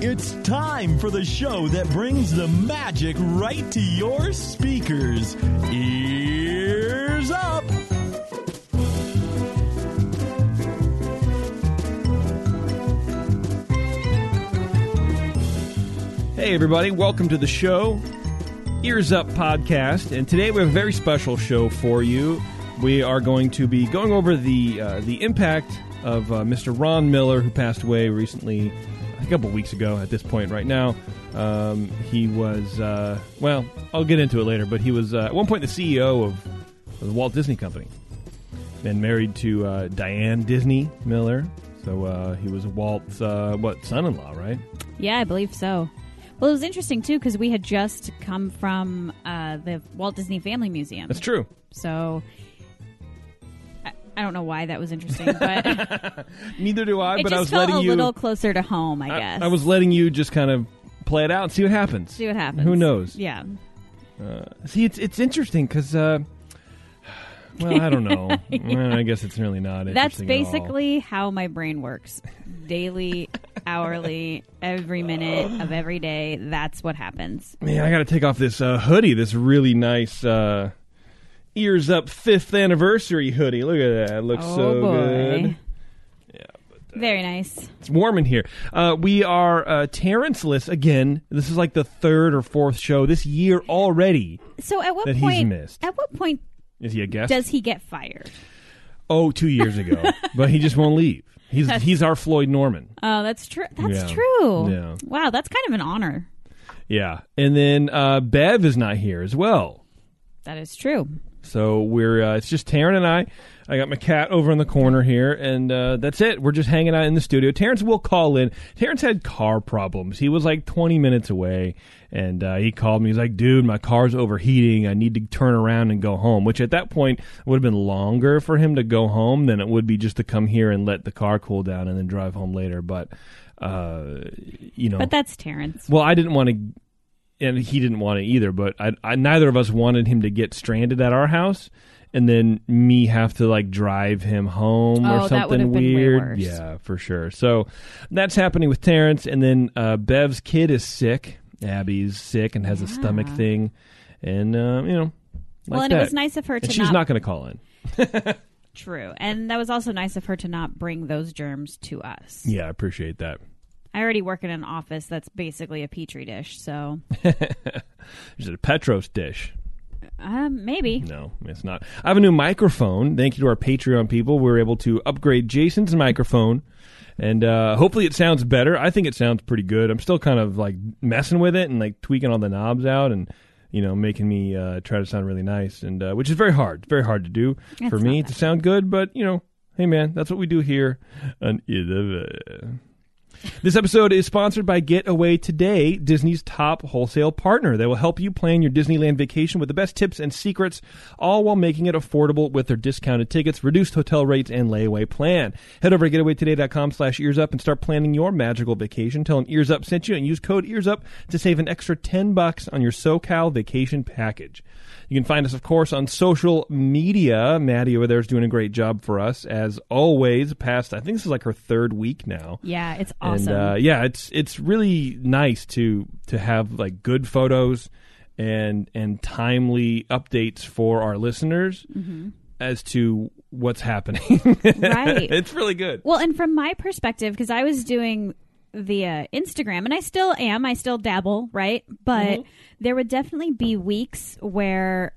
It's time for the show that brings the magic right to your speakers. Ears up! Hey, everybody, welcome to the show, Ears Up Podcast. And today we have a very special show for you. We are going to be going over the, uh, the impact of uh, Mr. Ron Miller, who passed away recently, a couple weeks ago at this point, right now. Um, he was, uh, well, I'll get into it later, but he was uh, at one point the CEO of, of the Walt Disney Company. Been married to uh, Diane Disney Miller. So uh, he was Walt's, uh, what, son in law, right? Yeah, I believe so. Well, it was interesting too because we had just come from uh, the Walt Disney Family Museum. That's true. So I, I don't know why that was interesting, but Neither do I, it but just I was felt letting a you. little closer to home. I guess. I, was letting you just kind of play it out and see what happens. see what happens. Who knows? Yeah. Uh, see, it's it's interesting because, uh, well, I don't know. Well, I guess it's really not. That's interesting at all. basically how my brain works. Daily, hourly, every minute of every day. That's what happens. Man, I got to take off this uh, hoodie. This really nice uh, ears up fifth anniversary hoodie. Look at that. It looks oh so boy. good. Very nice. It's warm in here. Uh, we are uh, Terrence-less again. This is like the third or fourth show this year already. So at what That he's point? missed. At what point Is he a guest? does he get fired? oh, two years ago, but he just won't leave. He's That's- he's our Floyd Norman. Oh, that's true. That's Yeah. true. Yeah. Wow, that's kind of an honor. Yeah, and then uh, Bev is not here as well. That is true. So we're uh, it's just Taryn and I. I got my cat over in the corner here, and uh, that's it. We're just hanging out in the studio. Terrence will call in. Terrence had car problems. He was like 20 minutes away, and uh, he called me. He's like, "Dude, my car's overheating. I need to turn around and go home." Which at that point would have been longer for him to go home than it would be just to come here and let the car cool down and then drive home later. But uh, you know, But that's Terrence. well, I didn't want to, and he didn't want to either. But I, I, neither of us wanted him to get stranded at our house, and then me have to like drive him home Oh, or something weird. Yeah, for sure. So that's happening with Terrence, and then uh, Bev's kid is sick. Abby's sick and has a stomach thing, and uh, you know, like well, and that. it was nice of her to And she's not, not going to call in. true, and that was also nice of her to not bring those germs to us. Yeah, I appreciate that. I already work in an office that's basically a petri dish, so Is it a Petros dish? um, maybe. No, it's not. I have a new microphone. Thank you to our Patreon people. We were able to upgrade Jason's microphone, and uh, hopefully it sounds better. I think it sounds pretty good. I'm still kind of like messing with it and like tweaking all the knobs out and you know making me uh, try to sound really nice, and uh, which is very hard. Very hard to do for me to sound good. But you know, hey man, that's what we do here on this episode is sponsored by Getaway Today, Disney's top wholesale partner. They will help you plan your Disneyland vacation with the best tips and secrets, all while making it affordable with their discounted tickets, reduced hotel rates, and layaway plan. Head over to getawaytoday.com slash ears up and start planning your magical vacation. Tell them Ears Up sent you and use code Ears Up to save an extra 10 bucks on your SoCal vacation package. You can find us, of course, on social media. Maddie over there is doing a great job for us, as always. Past, I think this is like her third week now. Yeah, it's awesome. And uh, yeah, it's it's really nice to to have like good photos and and timely updates for our listeners as to what's happening. Mm-hmm. Right. it's really good. Well, and from my perspective, because I was doing via Instagram, and I still am, I still dabble, right? But mm-hmm. there would definitely be weeks where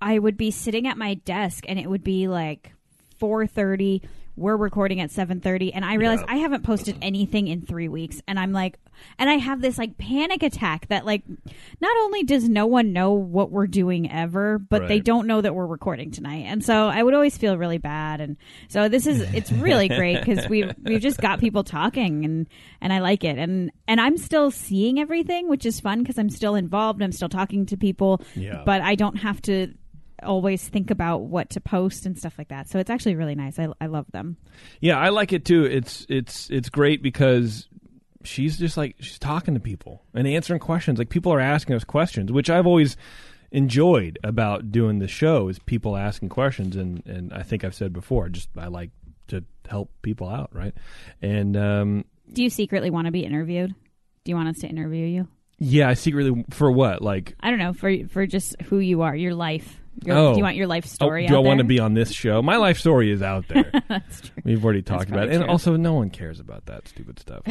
I would be sitting at my desk, and it would be like four thirty. We're recording at seven thirty, and I realize Yeah. I haven't posted anything in three weeks, and I'm like, and I have this like panic attack that like, not only does no one know what we're doing ever, but they don't know that we're recording tonight, and so I would always feel really bad, and so this is it's really great because we've we've just got people talking, and and I like it, and and I'm still seeing everything, which is fun because I'm still involved, I'm still talking to people, Yeah. but I don't have to always think about what to post and stuff like that. So it's actually really nice. I, I love them. Yeah, I like it too. It's it's it's great because she's just like she's talking to people and answering questions. Like people are asking us questions, which I've always enjoyed about doing the show is people asking questions and and I think I've said before, just I like to help people out, right? And um Do you secretly want to be interviewed? Do you want us to interview you? Yeah, I secretly for what? Like, I don't know for for just who you are, your life. Your, Oh. Do you want your life oh, story? do I want to be on this show? My life story is out there. That's true. We've already talked about it, probably and also no one cares about that stupid stuff.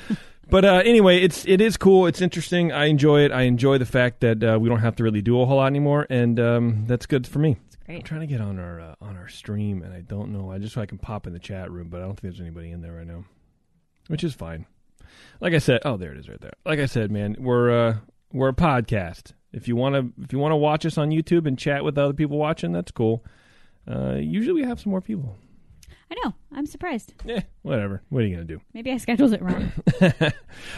but uh, anyway, it's it is cool. It's interesting. I enjoy it. I enjoy the fact that uh, we don't have to really do a whole lot anymore, and um, that's good for me. It's I'm great. trying to get on our uh, on our stream, and I don't know. I just so I can pop in the chat room, but I don't think there's anybody in there right now, which is fine. Like I said, oh, there it is, right there. Like I said, man, we're uh, we're a podcast. If you want to, if you want to watch us on YouTube and chat with other people watching, that's cool. Uh, usually we have some more people. I know. I'm surprised. Eh, whatever. What are you gonna do? Maybe I scheduled it wrong.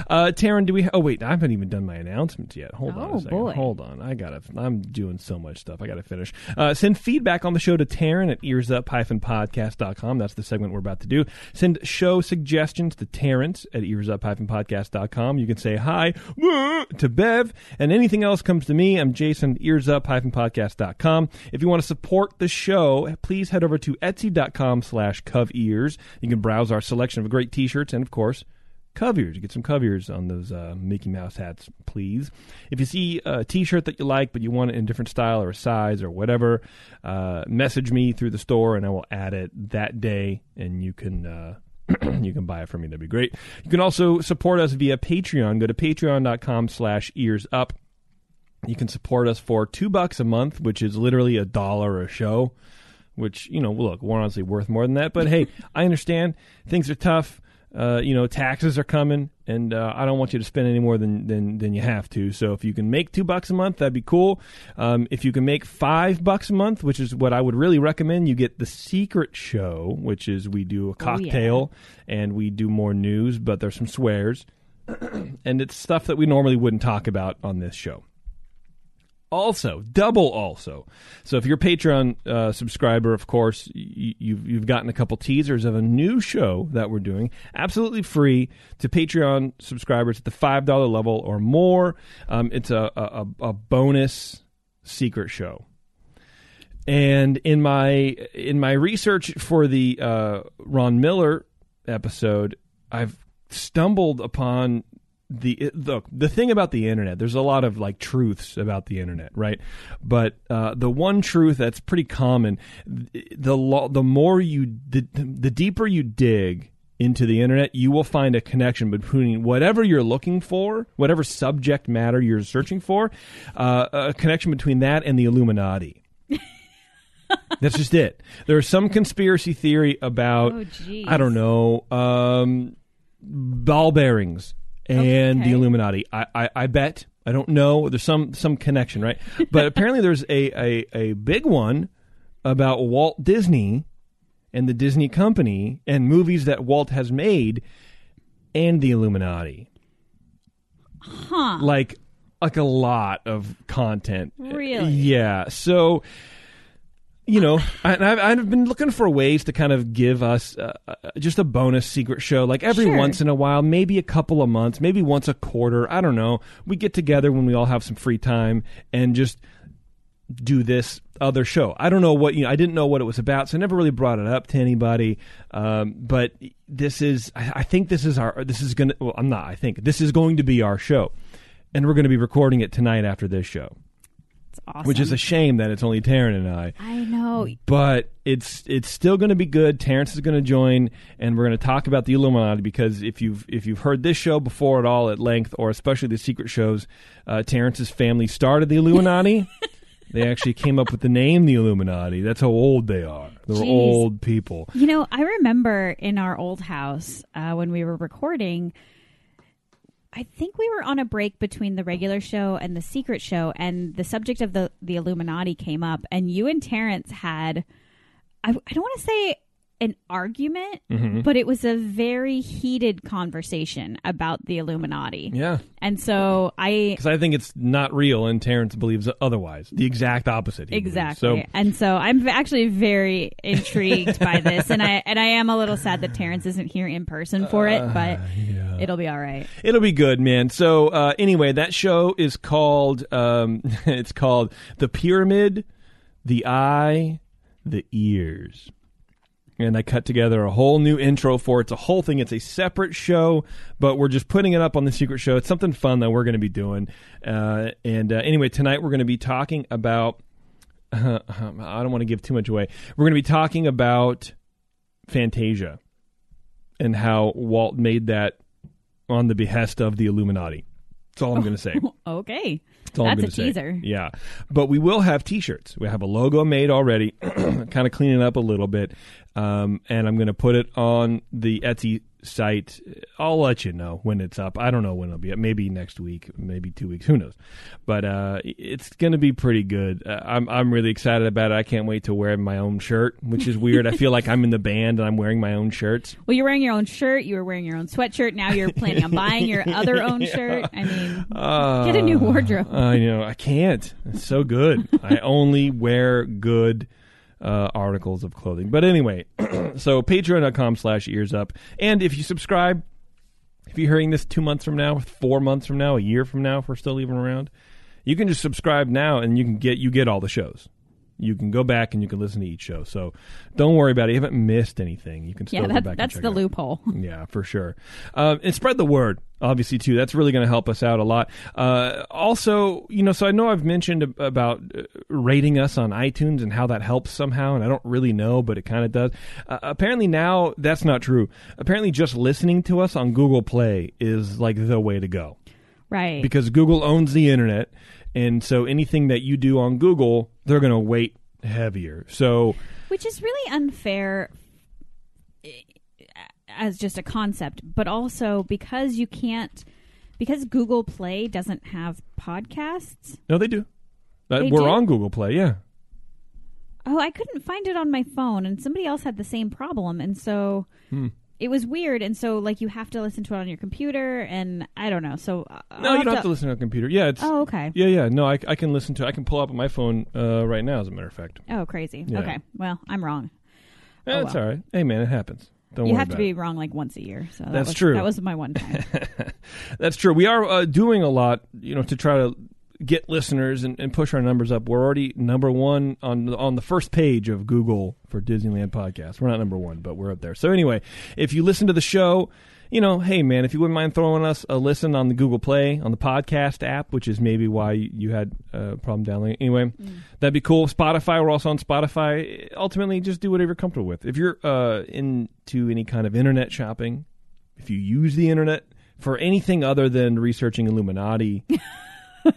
uh, Taryn, do we? Oh wait, I haven't even done my announcements yet. Hold on Oh, a second. boy. Hold on. I gotta. I'm doing so much stuff. I gotta finish. Uh, send feedback on the show to Taryn at earsup-podcast.com. That's the segment we're about to do. Send show suggestions to Terrence at earsup-podcast.com. You can say hi to Bev, and anything else comes to me. I'm Jason earsup-podcast.com. If you want to support the show, please head over to etsy.com slash covears. You can browse our selection of great t-shirts and, of course, Cove ears. You get some Cove ears on those uh, Mickey Mouse hats, please. If you see a T-shirt that you like, but you want it in a different style or size or whatever, uh, message me through the store, and I will add it that day, and you can. Uh, you can buy it from me. That'd be great. You can also support us via Patreon. Go to patreon.com slash ears up. You can support us for two bucks a month, which is literally a dollar a show. Which you know, look, we're honestly worth more than that. But hey, I understand things are tough. Uh, you know, taxes are coming, and uh, I don't want you to spend any more than, than than you have to. So if you can make two bucks a month, that'd be cool. Um, if you can make five bucks a month, which is what I would really recommend, you get the secret show, which is we do a Oh, yeah. cocktail and we do more news, but there's some swears and it's stuff that we normally wouldn't talk about on this show. Also, double also. So if you're a Patreon uh, subscriber, of course, y- you've you've gotten a couple teasers of a new show that we're doing, absolutely free to Patreon subscribers at the five dollar level or more. Um, it's a, a a bonus secret show. And in my in my research for the uh, Ron Miller episode, I've stumbled upon the look the thing about the internet. There's a lot of like truths about the internet, right? But uh, the one truth that's pretty common, the lo- the more you the, the deeper you dig into the internet, you will find a connection between whatever you're looking for, whatever subject matter you're searching for, uh, a connection between that and the Illuminati. That's just it. There's some conspiracy theory about Oh. I don't know um, ball bearings and Okay. the Illuminati. I, I, I bet I don't know. There's some some connection, right? But apparently there's a, a a big one about Walt Disney and the Disney Company and movies that Walt has made and the Illuminati. Huh. Like like a lot of content. Really? Yeah. So you know, I, I've, I've been looking for ways to kind of give us uh, uh, just a bonus secret show, like every Sure. once in a while, maybe a couple of months, maybe once a quarter. I don't know. We get together when we all have some free time and just do this other show. I don't know what you know. I didn't know what it was about, so I never really brought it up to anybody. Um, but this is, I, I think this is our. This is gonna. Well, I'm not. I think this is going to be our show, and we're going to be recording it tonight after this show, It's awesome. which is a shame that it's only Taryn and I I know. but it's it's still going to be good. Terrence is going to join, and we're going to talk about the Illuminati because if you've if you've heard this show before at all at length, or especially the secret shows, uh, Terrence's family started the Illuminati. they actually came up with the name the Illuminati. That's how old they are. They're Jeez. old people. You know, I remember in our old house uh, when we were recording. I think we were on a break between the regular show and the secret show, and the subject of the the Illuminati came up, and you and Terrence had, I, I don't want to say an argument, Mm-hmm. but it was a very heated conversation about the Illuminati, Yeah, and so I because I think it's not real, and Terrence believes otherwise. The exact opposite. believes. Exactly. So and so I'm actually very intrigued by this and I and I am a little sad that Terrence isn't here in person for it, but it'll be all right. It'll be good, man. So uh, anyway, that show is called um, it's called the pyramid, the eye, the ears. And I cut together a whole new intro for it. It's a whole thing. It's a separate show, but we're just putting it up on the secret show. It's something fun that we're going to be doing. Uh, and uh, anyway, tonight we're going to be talking about. I don't want to give too much away. We're going to be talking about Fantasia and how Walt made that on the behest of the Illuminati. That's all I'm going to say. Okay. That's all I'm gonna a say. teaser. Yeah. But we will have t shirts. We have a logo made already, kind of cleaning it up a little bit. Um, and I'm going to put it on the Etsy site. I'll let you know when it's up. I don't know when it'll be up. Maybe next week, maybe two weeks. Who knows? But uh, it's going to be pretty good. Uh, I'm, I'm really excited about it. I can't wait to wear my own shirt, which is weird. I feel like I'm in the band and I'm wearing my own shirts. Well, you're wearing your own shirt. You were wearing your own sweatshirt. Now you're planning on buying your other own shirt. I mean, Uh, get a new wardrobe. I know I can't. It's so good. I only wear good uh, articles of clothing. But anyway, so patreon.com slash ears up. And if you subscribe, if you're hearing this two months from now, four months from now, a year from now, if we're still even around, you can just subscribe now and you can get you get all the shows. You can go back and you can listen to each show. So don't worry about it. You haven't missed anything. You can still yeah, go that, back and that's the loophole. Yeah, for sure. Um, and spread the word, obviously, too. That's really going to help us out a lot. Uh, also, you know, so I know I've mentioned about uh, rating us on iTunes and how that helps somehow, and I don't really know, but it kind of does. Uh, apparently, now that's not true. Apparently, just listening to us on Google Play is like the way to go Right. because Google owns the internet. And so anything that you do on Google, they're going to weight heavier. So, Which is really unfair eh, as just a concept, but also because you can't, because Google Play doesn't have podcasts. no, they do. Uh, They we're do? on Google Play, yeah. Oh, I couldn't find it on my phone, and somebody else had the same problem, and so Hmm. It was weird. And so, like, you have to listen to it on your computer, and I don't know. So, uh, No, I'll you don't have to listen on a computer. Yeah, it's Oh, okay. yeah, yeah. No, I, I can listen to. I can pull up on my phone uh, right now. As a matter of fact, Oh, crazy. Yeah. Okay. Well, I'm wrong. yeah, Oh, that's well. all right. Hey, man, it happens. Don't you have to be it. wrong like once a year. So that That's was, true. That was my one time. That's true. We are uh, doing a lot, you know, to try to get listeners and, and push our numbers up. We're already number one on on the first page of Google for Disneyland podcast. We're not number one, but we're up there. So anyway, if you listen to the show, you know, hey man, if you wouldn't mind throwing us a listen on the Google Play on the podcast app, which is maybe why you had a problem downloading. Anyway, that'd be cool. Spotify, we're also on Spotify. Ultimately, just do whatever you're comfortable with. If you're uh, into any kind of internet shopping, if you use the internet for anything other than researching Illuminati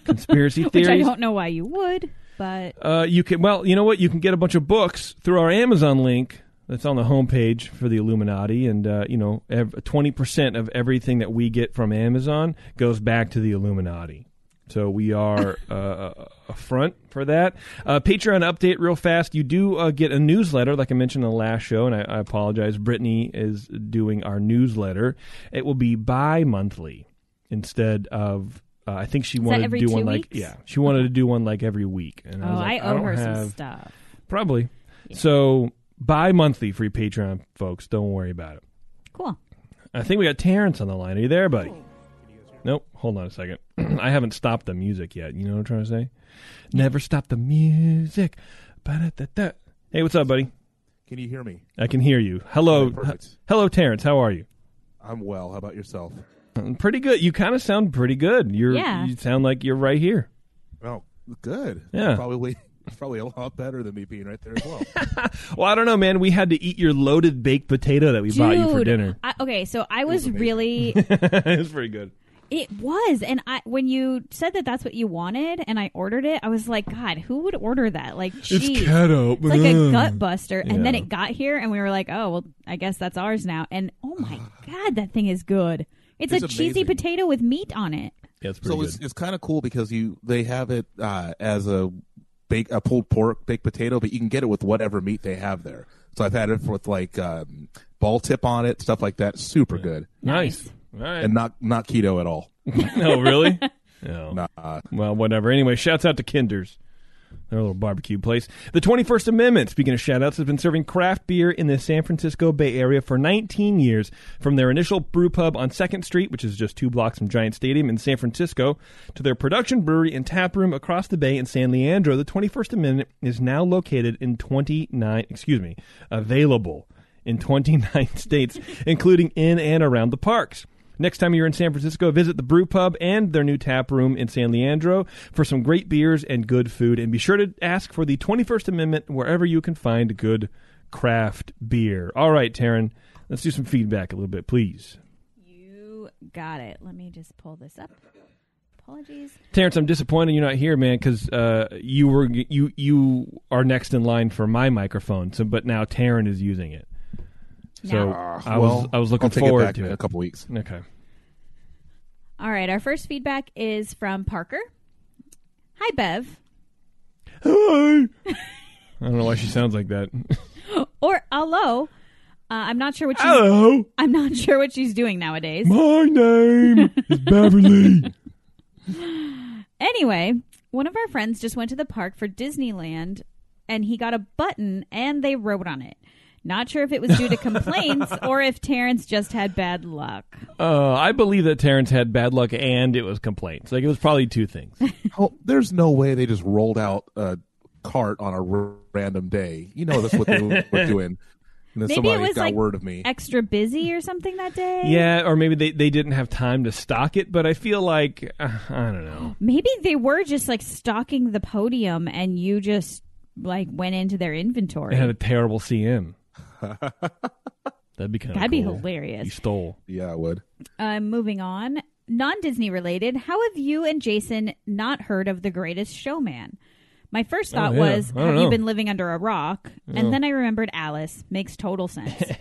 conspiracy Which I don't know why you would, but uh, you can. Well, you know what? You can get a bunch of books through our Amazon link. That's on the homepage for the Illuminati, and uh, you know, twenty percent of everything that we get from Amazon goes back to the Illuminati. So we are uh, a front for that. Uh, Patreon update real fast. You do uh, get a newsletter, like I mentioned in the last show, and I, I apologize. Brittany is doing our newsletter. It will be bi-monthly instead of. Uh, I think she wanted every to do one two like weeks? yeah, she wanted to do one like every week. And I oh, was I like, owe don't her some stuff. Probably. So bi-monthly for you Patreon folks. Don't worry about it. Cool. I think we got Terrence on the line. Are you there, buddy? Nope. Hold on a second. I haven't stopped the music yet. You know what I'm trying to say? Never stop the music. Ba-da-da-da. Hey, what's up, buddy? Can you hear me? I can hear you. Hello, Okay, perfect. H- hello, Terrence. How are you? I'm well. How about yourself? Pretty good. You kind of sound pretty good. You're. Yeah. You sound like you're right here. Oh, good. Yeah. Probably probably a lot better than me being right there as well. Well, I don't know, man. We had to eat your loaded baked potato that we bought you for dinner. I, okay, so I was amazing. really it was pretty good. It was, and I when you said that that's what you wanted, and I ordered it, I was like, God, who would order that? Like, cheese. It's keto. It's like a gut buster, and then Yeah. it got here, and we were like, oh well, I guess that's ours now. And oh my God, that thing is good. It's, It's a cheesy amazing. potato with meat on it. Yeah, it's pretty so good. it's, it's kind of cool because you they have it uh, as a bake a pulled pork baked potato, but you can get it with whatever meat they have there. So I've had it with like um, ball tip on it, stuff like that. Super good, nice. All right. and not not keto at all. no, really? No. Nah. Well, whatever. Anyway, shouts out to Kinder's. Their little barbecue place. The 21st Amendment, speaking of shout outs, has been serving craft beer in the San Francisco Bay Area for 19 years. From their initial brew pub on 2nd Street, which is just two blocks from Giant Stadium in San Francisco, to their production brewery and tap room across the bay in San Leandro, the 21st Amendment is now located in 29, excuse me, available in 29 states, including in and around the parks. Next time you're in San Francisco, visit the Brew Pub and their new tap room in San Leandro for some great beers and good food. And be sure to ask for the 21st Amendment wherever you can find good craft beer. All right, Taryn, let's do some feedback a little bit, please. You got it. Let me just pull this up. Apologies. Terrence, I'm disappointed you're not here, man, because uh, you were you you are next in line for my microphone. So, but now Taryn is using it. So Now- I was well, I was looking I'll take forward it back to in it. a couple weeks. Okay. All right. Our first feedback is from Parker. Hi, Bev. Hi. I don't know why she sounds like that. Or hello. Uh, I'm not sure what she's. Hello, I'm not sure what she's doing nowadays. my name is Beverly. Anyway, one of our friends just went to the park for Disneyland and he got a button and they wrote on it. Not sure if it was due to complaints or if Terrence just had bad luck. Uh, I believe that Terrence had bad luck and it was complaints. Like it was probably two things. Oh, there's no way they just rolled out a cart on a r- random day. You know that's what they were doing. And then Maybe it somebody was, got like, word of me. Extra busy or something that day? yeah, or maybe they, they didn't have time to stock it. But I feel like uh, I don't know. Maybe they were just like stocking the podium and you just like went into their inventory. It had a terrible CM. That'd be kind of That'd be hilarious. You stole. yeah, I would. Uh, moving on, non Disney related. How have you and Jason not heard of The Greatest Showman? My first thought Oh, yeah. was, I don't have you been living under a rock? And then I remembered Alice. Makes total sense.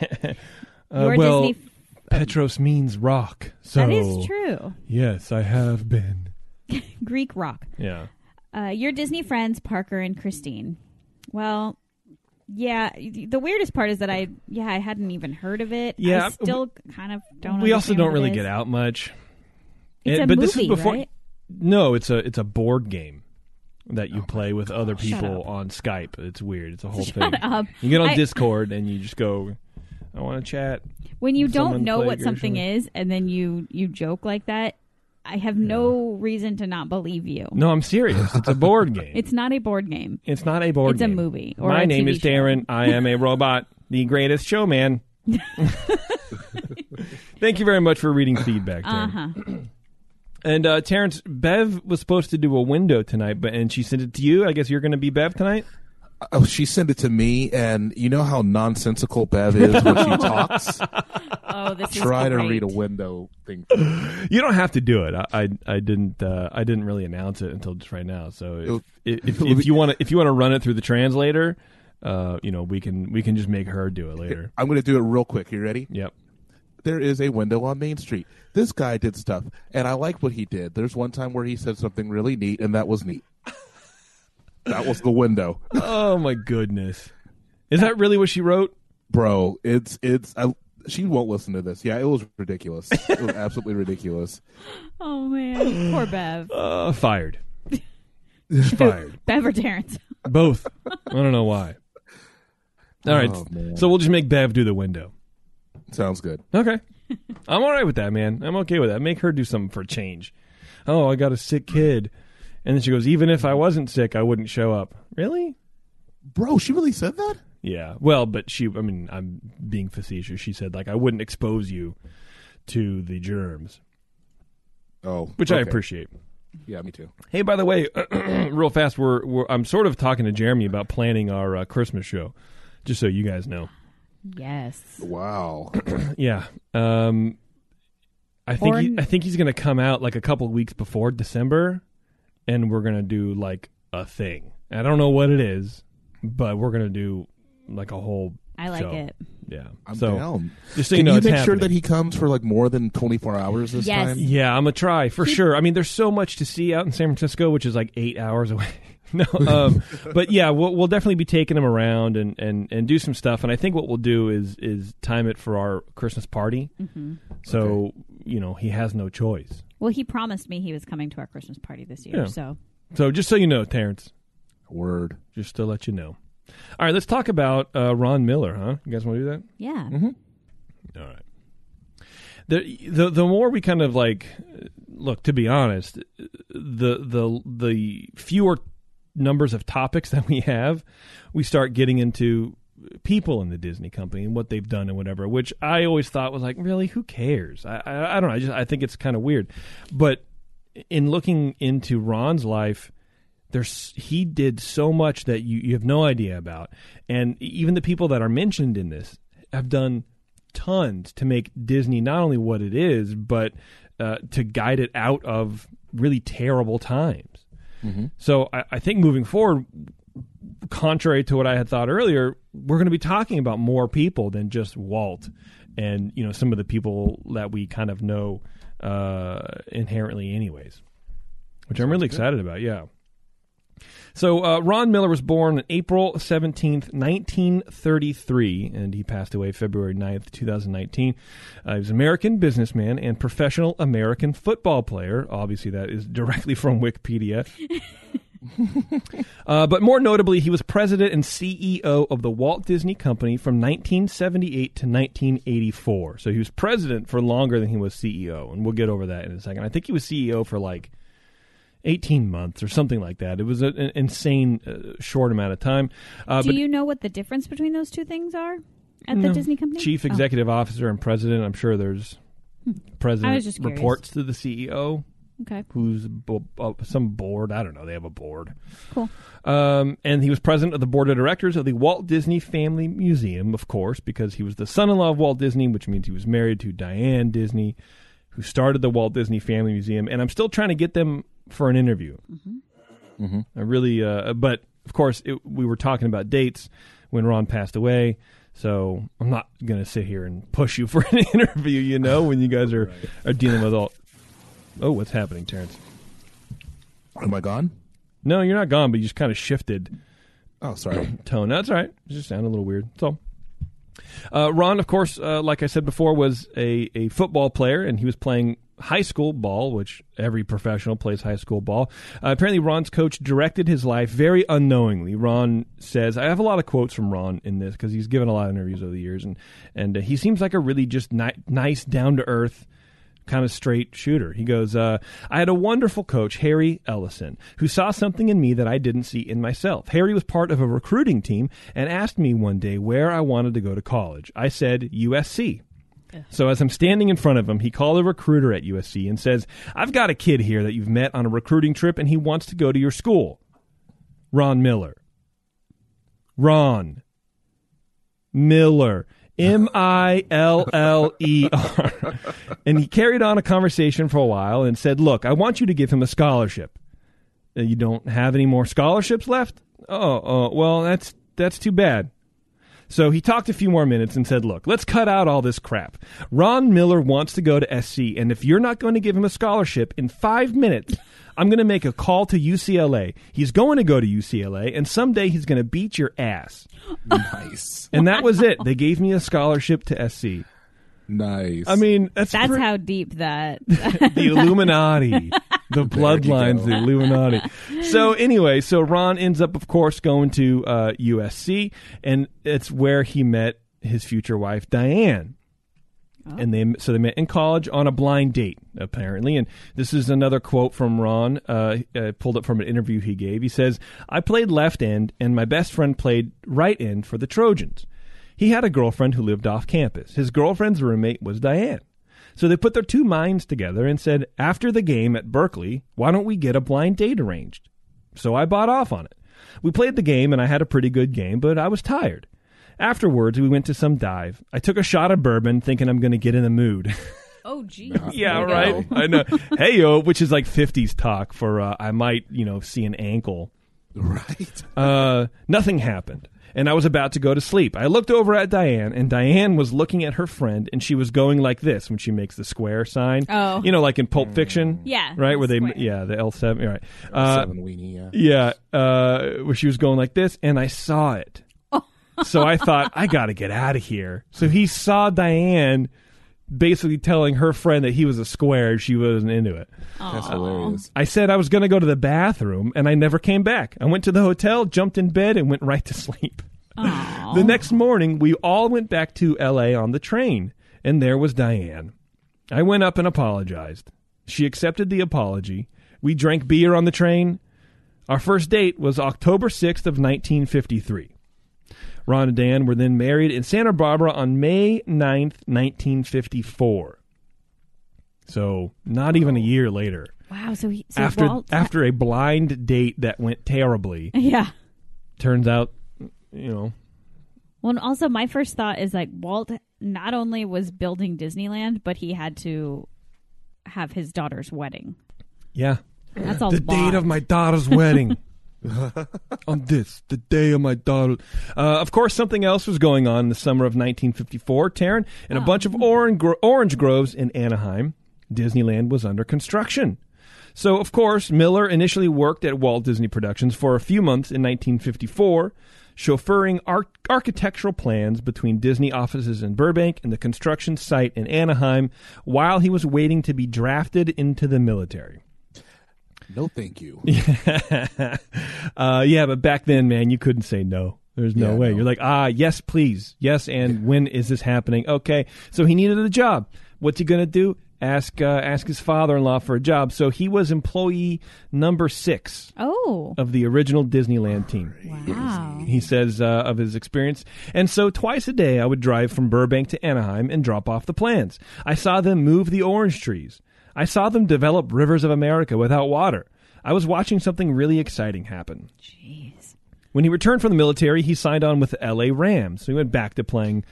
Uh, Your well, Disney. Petros means rock. So that is true. Yes, I have been. Greek rock. Yeah. Uh, your Disney friends, Parker and Christine. Well, yeah. The weirdest part is that I, yeah, I hadn't even heard of it. Yeah, I still kind of don't. we also don't really get out much. It's Eh, a but movie, this is before. right? No, it's a it's a board game that Oh you play with other people on Skype. It's weird. It's a whole Shut thing. up. You get on I- Discord and you just go. I want to chat. when you don't know what something is and then you you joke like that i have no reason to not believe you No, I'm serious. It's a board game. it's not a board game It's not a board It's a game. movie or My a name TV is show. Darren. I am a robot, the greatest showman. Thank you very much for reading feedback, Darren. uh-huh And uh, Terrence, Bev was supposed to do a window tonight, but and she sent it to you. I guess you're going to be Bev tonight. Oh, she sent it to me, and you know how nonsensical Bev is when she talks. oh this is Try to read a window thing. You don't have to do it. I I, I didn't uh, I didn't really announce it until just right now. So if if, if you want to if you want to run it through the translator, uh, you know we can we can just make her do it later. I'm going to do it real quick. You ready? Yep. there is a window on Main Street. This guy did stuff, and I like what he did. There's one time where he said something really neat, and that was neat. That was the window, Oh my goodness. Is that really what she wrote? bro. It's it's. I, she won't listen to this. Yeah, it was ridiculous. it was absolutely ridiculous. oh man poor bev Uh, fired. fired. bev or terrence Both. I don't know why. All right. Oh, so we'll just make Bev do the window. Sounds good. Okay. I'm all right with that, man. I'm okay with that. Make her do something for change. Oh, I got a sick kid. And then she goes, even if I wasn't sick, I wouldn't show up. Really? Bro, she really said that? Yeah. Well, but she, I mean, I'm being facetious. She said, like, I wouldn't expose you to the germs, Oh, which I appreciate. Yeah, me too. Hey, by the way, real fast, we're, we're I'm sort of talking to Jeremy about planning our uh, Christmas show, just so you guys know. yes Wow. Yeah. Um, I think Or he, n- I think he's going to come out like a couple weeks before December, and we're going to do like a thing. I don't know what it is, but we're going to do like a whole. i like show. it Yeah. I'm so down. just so Can you know, you it's make sure that he comes for like more than 24 hours this Yes. time? Yeah, I'm gonna try for sure. I mean, there's so much to see out in San Francisco, which is like eight hours away. no, um, but yeah, we'll, we'll definitely be taking him around and, and, and do some stuff. And I think what we'll do is is time it for our Christmas party. hmm So you know he has no choice. Well he promised me he was coming to our christmas party this year Yeah. so So just so you know, Terrence, Word. just to let you know. All right, let's talk about uh, Ron Miller, huh? You guys want to do that? yeah All right. The, the the more we kind of like look, to be honest, the the the fewer numbers of topics that we have, we start getting into people in the Disney company and what they've done and whatever, which I always thought was like, really, who cares? I I, I don't know. I just I think it's kind of weird, but in looking into Ron's life, there's he did so much that you, you have no idea about, and even the people that are mentioned in this have done tons to make Disney not only what it is, but uh, to guide it out of really terrible times. So I, I think moving forward, contrary to what I had thought earlier, we're going to be talking about more people than just Walt and you know some of the people that we kind of know uh, inherently, anyways. Which I'm really excited about. Yeah. So uh, Ron Miller was born on April 17th, 1933, and he passed away February 9th, 2019. Uh, he was an American businessman and professional American football player. Obviously, that is directly from Wikipedia. Uh, but more notably, he was president and CEO of the Walt Disney Company from 1978 to 1984. So he was president for longer than he was CEO, and we'll get over that in a second. I think he was CEO for like 18 months or something like that. It was a- an insane uh, short amount of time. Uh, Do you know what the difference between those two things are at the Disney company? chief Oh. executive officer and president, I'm sure there's president just curious. reports to the CEO. Okay, who's bo- uh, some board. I don't know. They have a board. cool. Um, and he was president of the board of directors of the Walt Disney Family Museum, of course, because he was the son-in-law of Walt Disney, which means he was married to Diane Disney, who started the Walt Disney Family Museum. And I'm still trying to get them for an interview. Mm-hmm. I really, uh, but of course, it, we were talking about dates when Ron passed away. So I'm not going to sit here and push you for an interview, you know, when you guys are, are dealing with all. Oh, what's happening, Terrence? Am I gone? No, you're not gone, but you just kind of shifted Oh, sorry. tone. That's all right. It just sounded a little weird. So, uh, Ron, of course, uh, like I said before, was a, a football player, and he was playing high school ball, which every professional plays high school ball. Uh, apparently, Ron's coach directed his life very unknowingly. Ron says, I have a lot of quotes from Ron in this because he's given a lot of interviews over the years, and and uh, he seems like a really just ni- nice, down to earth kind of straight shooter. He goes, uh, I had a wonderful coach, Harry Ellison, who saw something in me that I didn't see in myself. Harry was part of a recruiting team and asked me one day where I wanted to go to college. I said USC. So as I'm standing in front of him, he called a recruiter at USC and says, I've got a kid here that you've met on a recruiting trip and he wants to go to your school. Ron Miller. Ron Miller. M I L L E R. And he carried on a conversation for a while and said, Look, I want you to give him a scholarship. Uh, You don't have any more scholarships left? Oh, oh, well, that's that's too bad. So he talked a few more minutes and said, Look, let's cut out all this crap. Ron Miller wants to go to SC, and if you're not going to give him a scholarship in five minutes, I'm going to make a call to UCLA. He's going to go to UCLA, and someday he's going to beat your ass. nice. And that was it. They gave me a scholarship to SC. Nice. I mean, that's, That's pre- how deep that. the Illuminati, the bloodlines, the Illuminati. So anyway, so Ron ends up, of course, going to uh, USC, and it's where he met his future wife Diane. And they so they met in college on a blind date apparently, and this is another quote from Ron. Uh, uh, pulled up from an interview he gave. He says, "I played left end, and my best friend played right end for the Trojans. He had a girlfriend who lived off campus. His girlfriend's roommate was Diane. So they put their two minds together and said, after the game at Berkeley, why don't we get a blind date arranged? So I bought off on it. We played the game and I had a pretty good game, but I was tired. Afterwards, we went to some dive. I took a shot of bourbon thinking I'm going to get in the mood. oh, geez. yeah, right. go. I know. Hey, yo, which is like 50s talk for uh, I might, you know, see an ankle. right. Uh, nothing happened. And I was about to go to sleep. I looked over at Diane, and Diane was looking at her friend, and she was going like this when she makes the square sign. Oh. You know, like in Pulp Fiction? Yeah, Right? Where they, yeah, the L7. Right. Uh, Seven weenie. Yeah. yeah, uh, where she was going like this, and I saw it. so I thought, I got to get out of here. So he saw Diane basically telling her friend that he was a square. and She wasn't into it. That's hilarious. I said I was going to go to the bathroom, and I never came back. I went to the hotel, jumped in bed, and went right to sleep. Aw. The next morning, we all went back to L.A. on the train, and there was Diane. I went up and apologized. She accepted the apology. We drank beer on the train. Our first date was October 6th of 1953. Ron and Dan were then married in Santa Barbara on May 9th, 1954. So, not even a year later. Wow. So, he, so after Walt, after a blind date that went terribly, yeah. turns out, you know, Well, and also my first thought is like Walt not only was building Disneyland, but he had to have his daughter's wedding. yeah, That's all. the date of my daughter's wedding. on this, the day of my daughter. Uh, of course, something else was going on in the summer of 1954, Taryn. In a bunch of orange, gro- orange groves in Anaheim, Disneyland was under construction. So, of course, Miller initially worked at Walt Disney Productions for a few months in 1954, chauffeuring ar- architectural plans between Disney offices in Burbank and the construction site in Anaheim while he was waiting to be drafted into the military. No, thank you. uh, yeah, but back then, man, you couldn't say no. There's no Yeah, way. no. You're like, ah, yes, please. Yes, and when is this happening? Okay. So he needed a job. What's he going to do? Ask uh, ask his father-in-law for a job. So he was employee number six Oh. of the original Disneyland team. Wow. He says uh, of his experience. And so twice a day, I would drive from Burbank to Anaheim and drop off the plans. I saw them move the orange trees. I saw them develop rivers of America without water. I was watching something really exciting happen. Jeez. When he returned from the military, he signed on with the LA Rams. So he went back to playing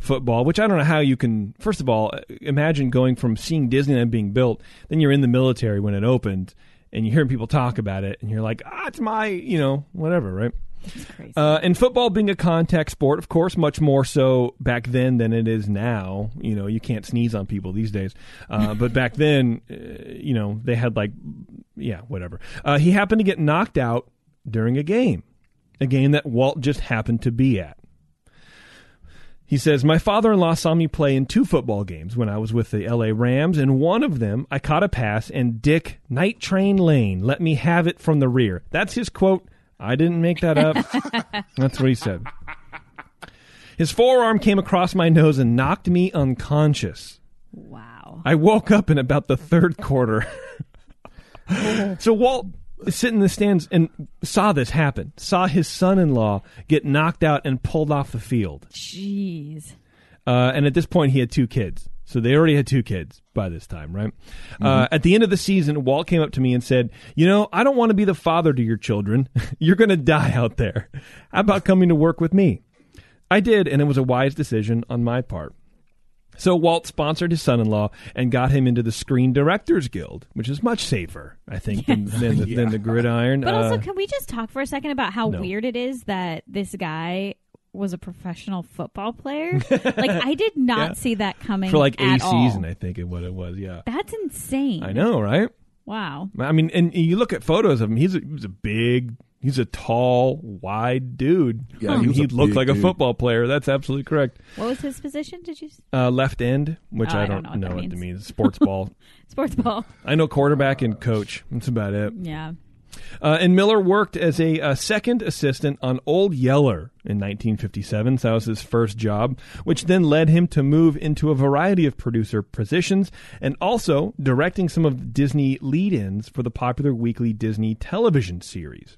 football, which I don't know how you can. First of all, imagine going from seeing Disneyland being built, then you're in the military when it opened, and you're hearing people talk about it, and you're like, ah, it's my, you know, whatever, right? Uh, and football being a contact sport, of course, much more so back then than it is now. You know, you can't sneeze on people these days. Uh, but back then, uh, you know, they had like, yeah, whatever. Uh, he happened to get knocked out during a game, a game that Walt just happened to be at. He says, My father in law saw me play in two football games when I was with the LA Rams. and one of them, I caught a pass, and Dick Night Train Lane let me have it from the rear. That's his quote. I didn't make that up. That's what he said. His forearm came across my nose and knocked me unconscious. wow. I woke up in about the third quarter. so Walt sitting in the stands and saw this happen. Saw his son-in-law get knocked out and pulled off the field. Jeez. Uh, and at this point, he had two kids. So they already had two kids by this time, right? Uh, at the end of the season, Walt came up to me and said, You know, I don't want to be the father to your children. You're going to die out there. How about coming to work with me? I did, and it was a wise decision on my part. So Walt sponsored his son-in-law and got him into the Screen Directors Guild, which is much safer, I think, than, than, the, than the Gridiron. But also, Uh, can we just talk for a second about how no. weird it is that this guy was a professional football player? like, I did not Yeah. see that coming for like a at all. season, I think, is what it was. Yeah, That's insane. I know, right? Wow. I mean, and you look at photos of him. He's a, he's a big, he's a tall, wide dude. Yeah, he, he looked big like a football player. That's absolutely correct. What was his position? Did you Uh, left end, which Oh, I I don't, don't know what know that what it means. means. Sports ball. sports ball? I know quarterback and coach. That's about it. Yeah. Uh, and Miller worked as a, uh second assistant on Old Yeller in 1957. So that was his first job, which then led him to move into a variety of producer positions and also directing some of Disney lead ins for the popular weekly Disney television series.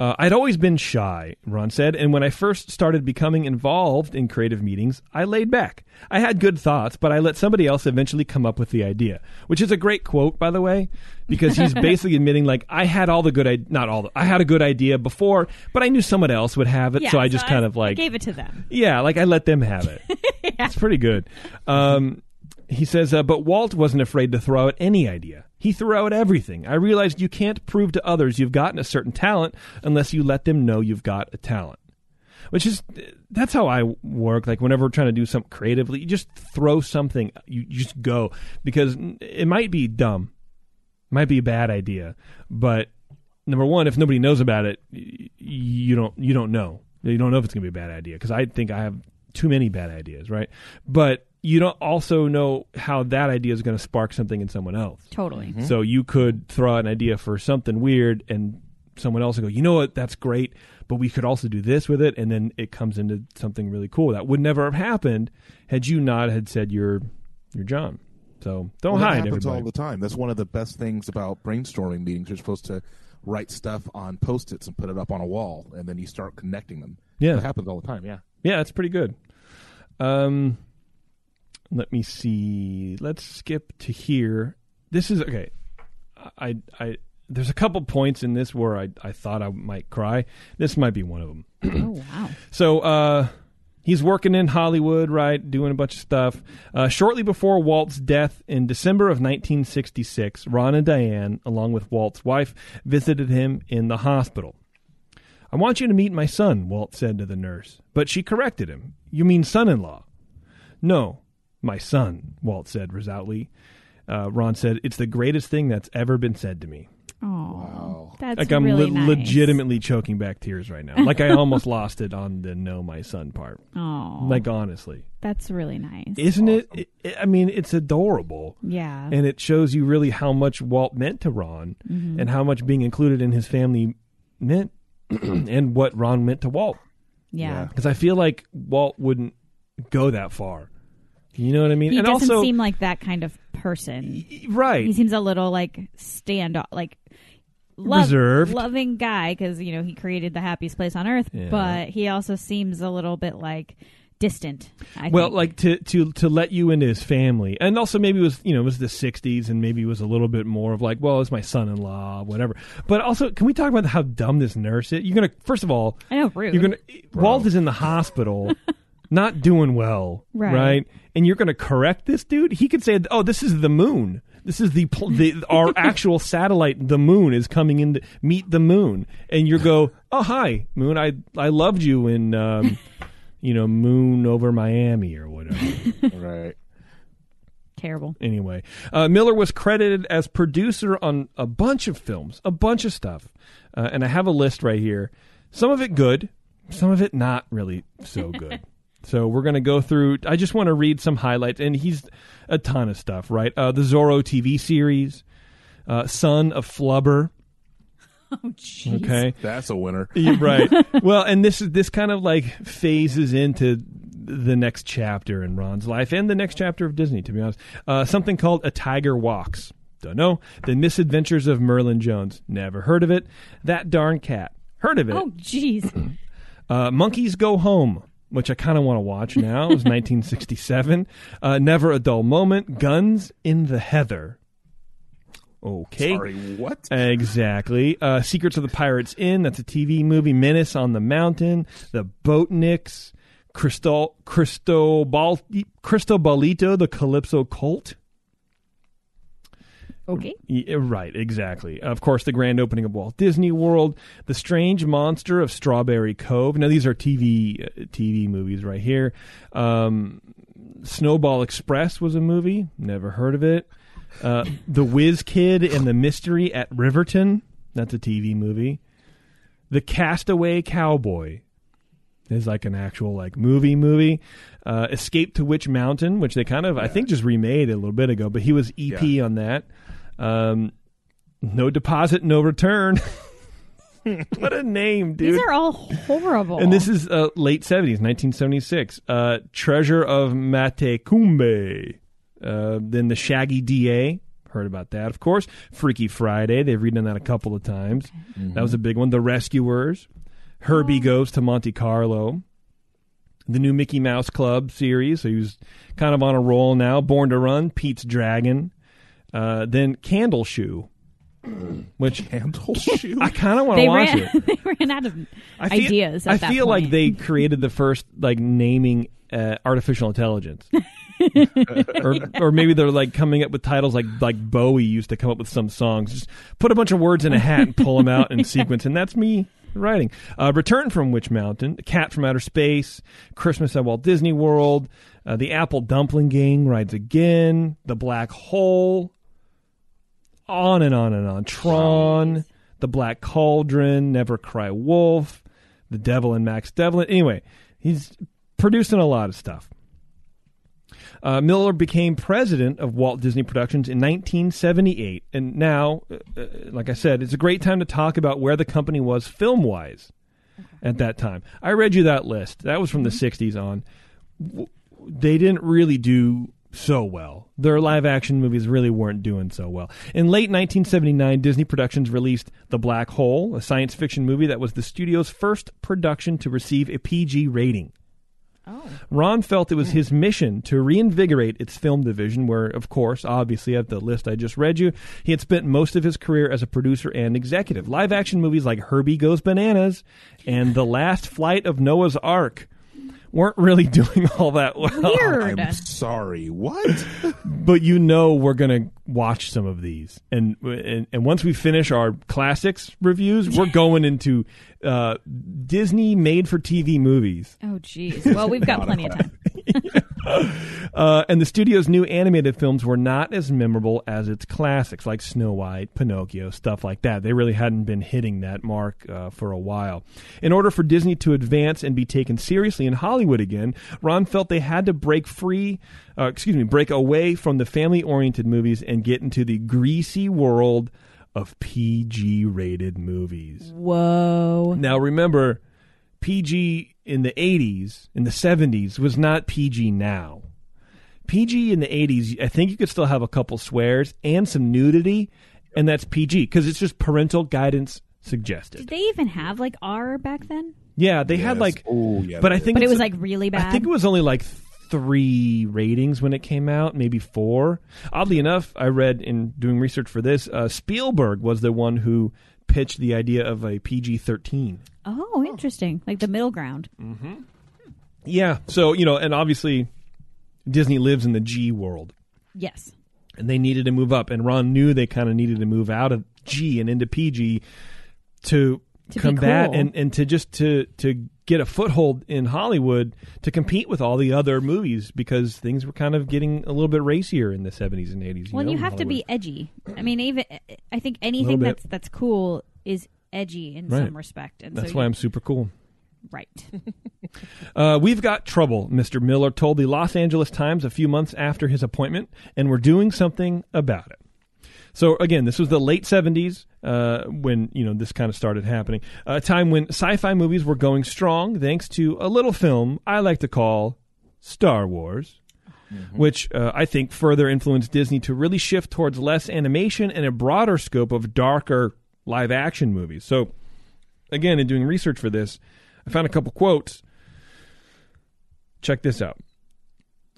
Uh, I'd always been shy, Ron said, and when I first started becoming involved in creative meetings, I laid back. I had good thoughts, but I let somebody else eventually come up with the idea, which is a great quote, by the way, because he's basically admitting, like, I had all the good, I- not all, the, I had a good idea before, but I knew someone else would have it, Yeah. so I just kind of I like gave it to them. yeah, like I let them have it. It's pretty good. Um, he says, uh, but Walt wasn't afraid to throw out any idea. He threw out everything. I realized you can't prove to others you've gotten a certain talent unless you let them know you've got a talent. Which is, that's how I work. Like whenever we're trying to do something creatively, you just throw something, you, just go. Because it might be dumb, might be a bad idea, but number one, if nobody knows about it, you don't you don't know. You don't know if it's going to be a bad idea because I think I have too many bad ideas, right? But you don't also know how that idea is going to spark something in someone else. Totally. So you could throw out an idea for something weird, and someone else will go, you know what, that's great, but we could also do this with it, and then it comes into something really cool. That would never have happened had you not had said you're you're John. So don't Well, that hide, happens everybody. all the time. That's one of the best things about brainstorming meetings. You're supposed to write stuff on post its and put it up on a wall, and then you start connecting them. Yeah. That happens all the time. Yeah. Yeah, it's pretty good. Um, let me see. Let's skip to here. This is okay. I I there's a couple points in this where I I thought I might cry. This might be one of them. Oh wow. So uh, he's working in Hollywood, right, doing a bunch of stuff. Uh, shortly before Walt's death in December of 1966, Ron and Diane, along with Walt's wife, visited him in the hospital. I want you to meet my son, Walt said to the nurse. But she corrected him. You mean son in law? No, my son, Walt said resolutely. Uh, Ron said, It's the greatest thing that's ever been said to me. Oh, that's Like I'm really le- nice. legitimately choking back tears right now. Like I almost lost it on the no my son part. Oh, Like honestly, that's really nice. isn't it, it? it- I mean, it's adorable, yeah. and it shows you really how much Walt meant to Ron, Mm-hmm. and how much being included in his family meant, and what Ron meant to Walt. yeah. Because I feel like Walt wouldn't go that far. You know what I mean? He and doesn't also, seem like that kind of person. right? He seems a little like standoff, like love, Reserved. loving guy because you know he created the happiest place on earth. Yeah. But he also seems a little bit like distant. I well, think. like to to to let you into his family, and also maybe it was you know it was the '60s, and maybe it was a little bit more of like, well, it's my son-in-law, whatever. But also, can we talk about how dumb this nurse is? You're gonna first of all, I know, rude. you're gonna Walt is in the hospital, not doing well, Right. right? And you're gonna correct this dude. He could say, "Oh, this is the moon." This is the, pl- the our actual satellite. The moon is coming in to meet the moon, and you go, "Oh, hi, moon. I I loved you in, um, you know, Moon over Miami or whatever." Right. Terrible. anyway, uh, Miller was credited as producer on a bunch of films, a bunch of stuff, uh, and I have a list right here. Some of it good, some of it not really so good. So we're gonna go through. I just want to read some highlights, and he's a ton of stuff, right? Uh, the Zorro TV series, uh, Son of Flubber. Oh, jeez. Okay, That's a winner. Yeah, right. well, and this is this kind of like phases into the next chapter in Ron's life and the next chapter of Disney. To be honest, uh, something called A Tiger Walks. Don't know. The Misadventures of Merlin Jones. Never heard of it. That darn cat. Heard of it. Oh, jeez. Uh, Monkeys Go Home, which I kind of want to watch now. It was 1967. Uh, Never a Dull Moment. Guns in the Heather. Okay. Sorry, what? Exactly. Uh, Secrets of the Pirates Inn. That's a TV movie. Menace on the Mountain. The Boatniks. Crystal Cristobal Cristobalito, the Calypso Colt. Okay. Yeah, right, exactly. Of course, the grand opening of Walt Disney World, The Strange Monster of Strawberry Cove. Now, these are TV uh, TV movies right here. Um, Snowball Express was a movie. Never heard of it. Uh, the Whiz Kid and the Mystery at Riverton. That's a TV movie. The Castaway Cowboy is like an actual like movie movie. Uh, Escape to Witch Mountain, which they kind of I think just remade a little bit ago, but he was EP Yeah. on that. Um, no deposit, no return. what a name, dude! These are all horrible. and this is uh, late seventies, nineteen seventy six. Uh, Treasure of Matecumbe. Uh, then the Shaggy Da. Heard about that, of course. Freaky Friday. They've redone that a couple of times. That was a big one. The Rescuers. Herbie Goes to Monte Carlo. The new Mickey Mouse Club series. So he was kind of on a roll now. Born to Run. Pete's Dragon. Uh, then Candle Shoe. Which Candle shoe. I kind of want to they watch ran. it. they ran out of I feel, ideas. At I that feel like point. they created the first like naming uh, artificial intelligence, or or maybe they're like coming up with titles like like Bowie used to come up with some songs. Just put a bunch of words in a hat and pull them out in sequence, and that's me writing. Uh, Return from Witch Mountain, Cat from Outer Space, Christmas at Walt Disney World, uh, The Apple Dumpling Gang rides again, The Black Hole, on and on and on. Tron, The Black Cauldron, Never Cry Wolf, The Devil and Max Devlin. Anyway, he's producing a lot of stuff. Uh, Miller became president of Walt Disney Productions in 1978, and now, uh, uh, like I said, it's a great time to talk about where the company was film wise at that time. I read you that list. That was from the 60s on. They didn't really do so well. Their live action movies really weren't doing so well. In late 1979, Disney Productions released The Black Hole, a science fiction movie that was the studio's first production to receive a PG rating. Oh. Ron felt it was hmm. his mission to reinvigorate its film division, where, of course, obviously, at the list I just read you, he had spent most of his career as a producer and executive. Live action movies like Herbie Goes Bananas and The Last Flight of Noah's Ark weren't really doing all that well. Weird. I'm sorry. What? But you know we're going to watch some of these. And, and and once we finish our classics reviews, we're going into uh, Disney made for TV movies. Oh, jeez. Well, we've got plenty of time. Uh, and the studio's new animated films were not as memorable as its classics, like Snow White, Pinocchio, stuff like that. They really hadn't been hitting that mark uh, for a while. In order for Disney to advance and be taken seriously in Hollywood again, Ron felt they had to break free, uh, excuse me, break away from the family-oriented movies and get into the greasy world of PG-rated movies. Whoa. Now remember, PG in the 80s, in the 70s, was not PG now. PG in the 80s, I think you could still have a couple swears and some nudity, and that's PG because it's just parental guidance suggested. Did they even have like R back then? Yeah, they had like, oh yeah. but I think But it it's- was like really bad. I think it was only like three ratings when it came out, maybe four. Oddly enough, I read in doing research for this, uh, Spielberg was the one who pitched the idea of a PG 13. oh, interesting. Like the middle ground. Mm-hmm. Yeah. So, you know, and obviously Disney lives in the G world Yes. and they needed to move up and Ron knew they kind of needed to move out of G and into PG to, To combat cool. and, and to just to to get a foothold in Hollywood to compete with all the other movies because things were kind of getting a little bit racier in the 70s and 80s. You Well, know, you have to be edgy. I mean, even I think anything that's that's cool is edgy in Right. some respect. And That's so why you- I'm super cool. right. Uh, we've got trouble, Mr. Miller told the Los Angeles Times a few months after his appointment, and we're doing something about it. So again, this was the late '70s uh, when you know this kind of started happening. A time when sci-fi movies were going strong, thanks to a little film I like to call Star Wars, which uh, I think further influenced Disney to really shift towards less animation and a broader scope of darker live-action movies. So, again, in doing research for this, I found a couple quotes. Check this out.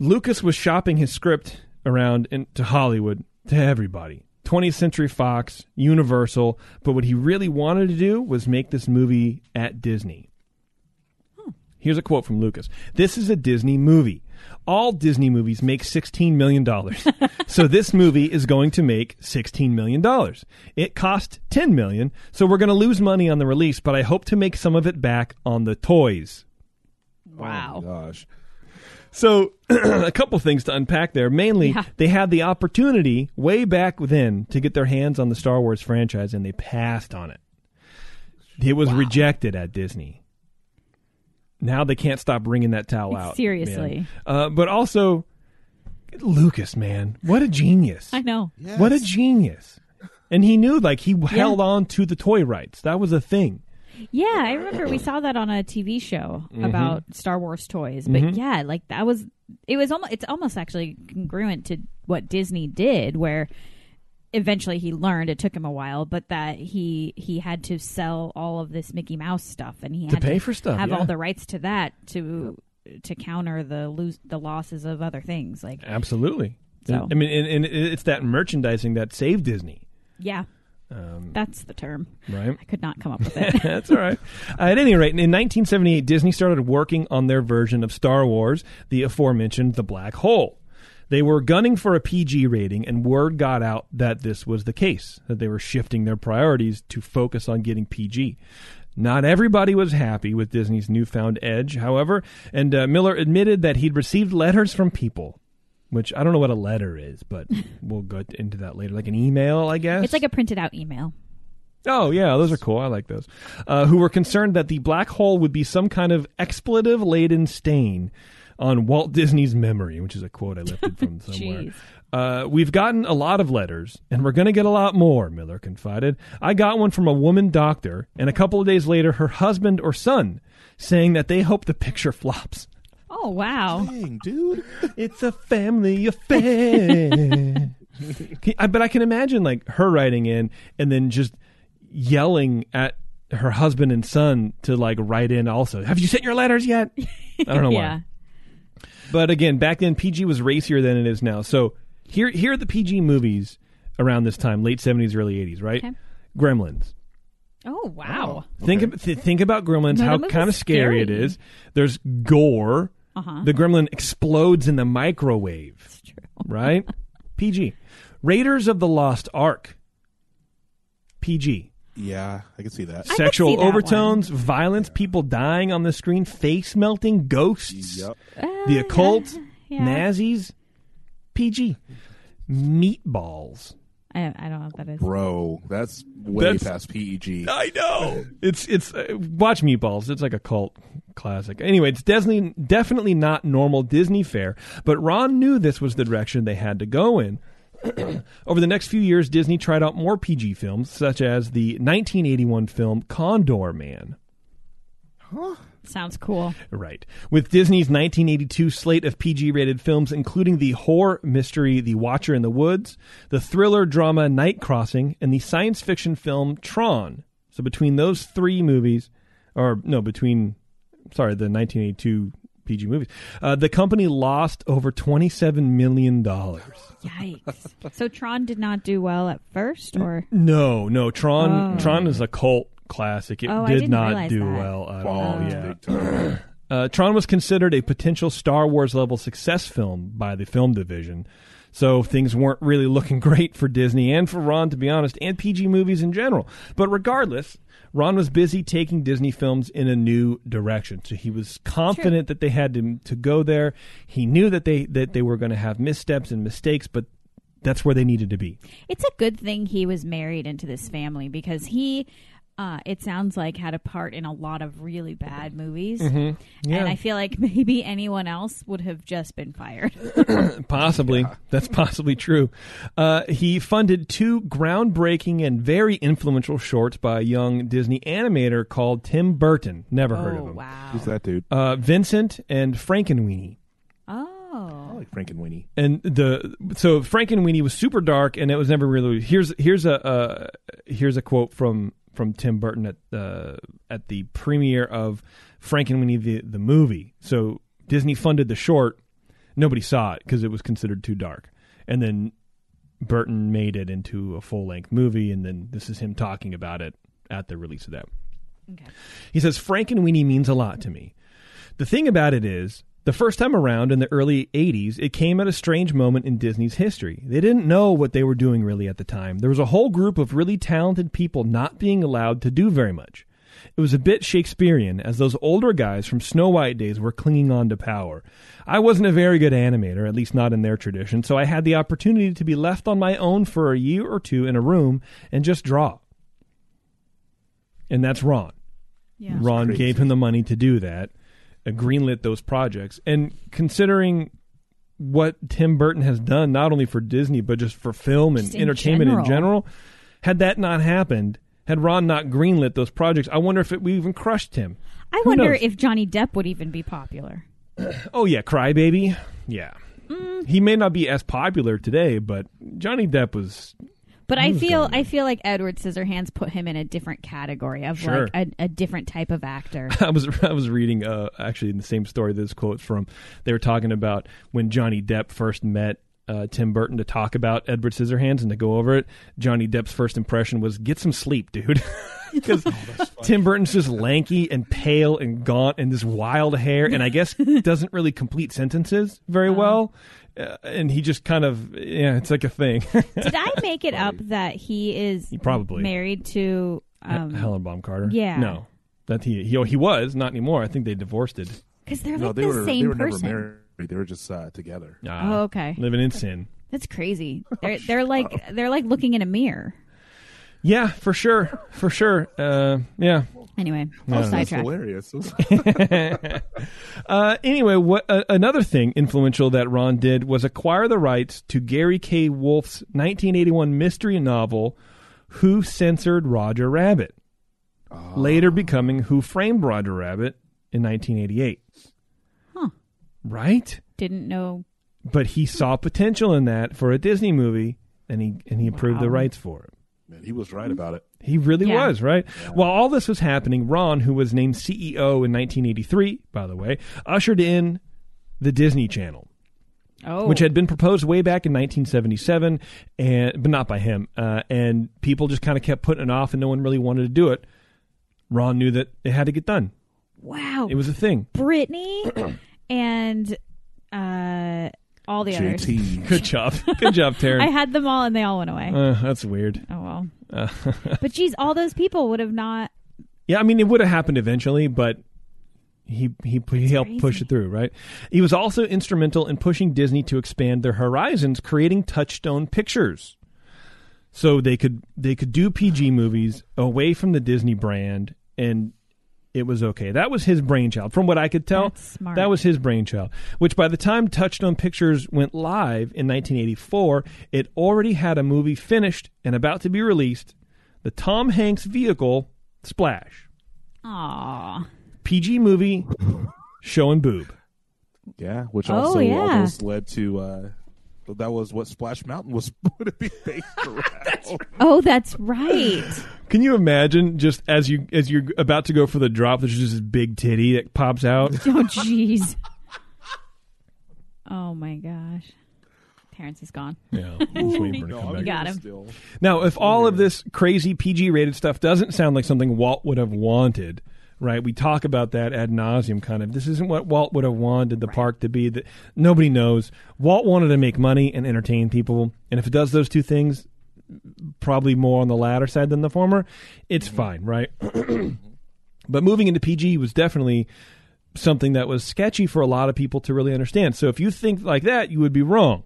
Lucas was shopping his script around into Hollywood to everybody. 20th Century Fox, Universal, but what he really wanted to do was make this movie at Disney. Here's a quote from Lucas. This is a Disney movie. All Disney movies make $16 million. so this movie is going to make $16 million. It cost 10 million, so we're going to lose money on the release, but I hope to make some of it back on the toys. Wow. Oh gosh. So, a couple things to unpack there. Mainly, Yeah. they had the opportunity way back then to get their hands on the Star Wars franchise, and they passed on it. It was rejected at Disney. Now they can't stop wringing that towel out. Seriously. Uh, but also, Lucas, man, what a genius! I know. What a genius! And he knew, like, he held on to the toy rights. That was a thing. Yeah, I remember we saw that on a TV show Mm-hmm. about Star Wars toys. But yeah, like that was it was almost it's almost actually congruent to what Disney did where eventually he learned it took him a while but that he he had to sell all of this Mickey Mouse stuff and he To had pay to for stuff, have yeah. all the rights to that to to counter the lose the losses of other things like Absolutely. So- I mean, and, and it's that merchandising that saved Disney, yeah Um, that's the term right? I could not come up with it That's all right. Uh, at any rate, in 1978, Disney started working on their version of Star Wars, the aforementioned The Black Hole. They were gunning for a PG rating, and word got out that this was the case, that they were shifting their priorities to focus on getting PG. Not everybody was happy with Disney's newfound edge, however, and uh, Miller admitted that he'd received letters from people, which I don't know what a letter is, but we'll get into that later. Like an email, I guess? it's like a printed out email Oh yeah, those are cool. I like those. Uh, who were concerned that the black hole would be some kind of expletive-laden stain on Walt Disney's memory, which is a quote I lifted from somewhere. Uh, we've gotten a lot of letters, and we're going to get a lot more. Miller confided. I got one from a woman doctor, and a couple of days later, her husband or son saying that they hope the picture flops. Oh wow. Dang, dude. It's a family affair. Can- I- but I can imagine like her writing in and then just yelling at her husband and son to like write in also. Have you sent your letters yet? I don't know yeah. why. But again, back then PG was racier than it is now. So here here are the PG movies around this time, late 70s, early 80s, right? Okay. Gremlins. Oh wow. Think ab- th- think about Gremlins. No, how kind of scary, it scary. is. There's gore. Uh-huh. The Gremlin explodes in the microwave. It's true. Right? PG. Raiders of the Lost Ark. PG. Yeah, I can see that. could Sexual see that overtones, violence, people dying on the screen, face melting, ghosts, Yep. the occult, yeah. Nazis. PG. Meatballs. I, I don't know what that is. Bro, that's way That's- past PEG. I know. It's it's uh, watch Meatballs. It's like a cult classic. Anyway, it's definitely definitely not normal Disney fare, but Ron knew this was the direction they had to go in. Over the next few years, Disney tried out more PG films, such as the 1981 film Condorman. Sounds cool. Right. With Disney's 1982 slate of PG rated films, including the horror mystery The Watcher in the Woods, the thriller drama Night Crossing, and the science fiction film Tron. So between those three movies, or no, between, sorry, the 1982 PG movies, uh, the company lost over $27 million. Yikes. so Tron did not do well at first, or No, no, Tron, Oh. Tron is a cult classic. It Oh, I did didn't not do that. well at Oh, all. it's Yeah. big time. Uh, Tron was considered a potential Star Wars level success film by the film division. So things weren't really looking great for Disney and for Ron, to be honest, and PG movies in general. But regardless, Ron was busy taking Disney films in a new direction. So he was confident that they had to, to go there. He knew that they that they were going to have missteps and mistakes, but that's where they needed to be. it's a good thing he was married into this family because he. Uh, it sounds like had a part in a lot of really bad movies, Yeah. and I feel like maybe anyone else would have just been fired. Possibly. That's possibly true. Uh, he funded two groundbreaking and very influential shorts by a young Disney animator called Tim Burton. Never heard of oh him. wow! Who's that dude? Uh, Vincent and Frankenweenie. Oh. I Oh, like Frank and Winnie. And the so Frankenweenie was super dark, and it was never really. Here's here's a uh, here's a quote from from Tim Burton at the at the premiere of Frankenweenie the the movie. So Disney funded the short. Nobody saw it because it was considered too dark, and then Burton made it into a full length movie, and then this is him talking about it at the release of that. okay. He says Frankenweenie means a lot to me. The thing about it is, the first time around in the early 80s, it came at a strange moment in Disney's history. They didn't know what they were doing really at the time. There was a whole group of really talented people not being allowed to do very much. It was a bit Shakespearean, as those older guys from Snow White days were clinging on to power. I wasn't a very good animator, at least not in their tradition, so I had the opportunity to be left on my own for a year or two in a room and just draw. And that's Ron. Yeah. Ron gave him the money to do that, greenlit those projects. And considering what Tim Burton has done, not only for Disney, but just for film and in entertainment in general. general, had that not happened, had Ron not greenlit those projects, I wonder if it we even crushed him. I Who wonder knows? if Johnny Depp would even be popular. Oh, yeah, Crybaby. Yeah. Mm. He may not be as popular today, but Johnny Depp was. But I feel I feel like Edward Scissorhands put him in a different category of Sure. like a, a different type of actor. I was I was reading uh, actually in the same story this quote from. They were talking about when Johnny Depp first met uh, Tim Burton to talk about Edward Scissorhands and to go over it. Johnny Depp's first impression was get some sleep, dude. Because Tim Burton's just lanky and pale and gaunt and this wild hair, and I guess doesn't really complete sentences very well. Uh, and he just kind of yeah, it's like a thing. Did I make it up that he is Probably. married to um Helen Bonham Carter. yeah. no, that he he he was not anymore. I think they divorced it. because they're No, like they the were same they were person. never married. They were just uh, together. Ah, Oh, okay. living in sin. That's crazy. They're they're like they're like looking in a mirror. Yeah, for sure, for sure. Uh, yeah. Anyway, No, I'll that's That's sidetrack. hilarious. Uh, anyway, what uh, another thing influential that Ron did was acquire the rights to Gary K. Wolf's 1981 mystery novel, "Who Censored Roger Rabbit," later becoming "Who Framed Roger Rabbit" in 1988. Huh. right? Didn't know. But he saw potential in that for a Disney movie, and he and he approved the rights for it. Man, he was right about it. He really Yeah. was, right? While all this was happening, Ron, who was named CEO in 1983, by the way, ushered in the Disney Channel, Oh, which had been proposed way back in 1977, and but not by him. Uh, and people just kind of kept putting it off, and no one really wanted to do it. Ron knew that it had to get done. wow. It was a thing. Brittany and uh, all the others. JT. Good job. Good job, Terry. I had them all, and they all went away. Uh, that's weird. oh well. Uh, But geez, all those people would have not. Yeah, I mean, it would have happened eventually, but he he he helped crazy. push it through, right? He was also instrumental in pushing Disney to expand their horizons, creating Touchstone Pictures, so they could they could do PG movies away from the Disney brand, and it was okay. That was his brainchild, from what I could tell. That's smart. That was his brainchild. Which by the time Touchstone Pictures went live in 1984, it already had a movie finished and about to be released, the Tom Hanks vehicle Splash. Aw. PG movie showing boob. Yeah, which Oh, also yeah. almost led to uh, that was what Splash Mountain was going to be based around. Oh, that's right. Can you imagine just as you as you're about to go for the drop, there's just this big titty that pops out? oh, jeez. Oh my gosh. Terrence is gone. yeah, just waiting for it to come I'm back. got him. Still. Now, if all of this crazy PG rated stuff doesn't sound like something Walt would have wanted, right? We talk about that ad nauseum. Kind of. This isn't what Walt would have wanted the park to be. That nobody knows. Walt wanted to make money and entertain people, and if it does those two things, probably more on the latter side than the former. It's fine, right? but moving into PG was definitely something that was sketchy for a lot of people to really understand. So if you think like that, you would be wrong.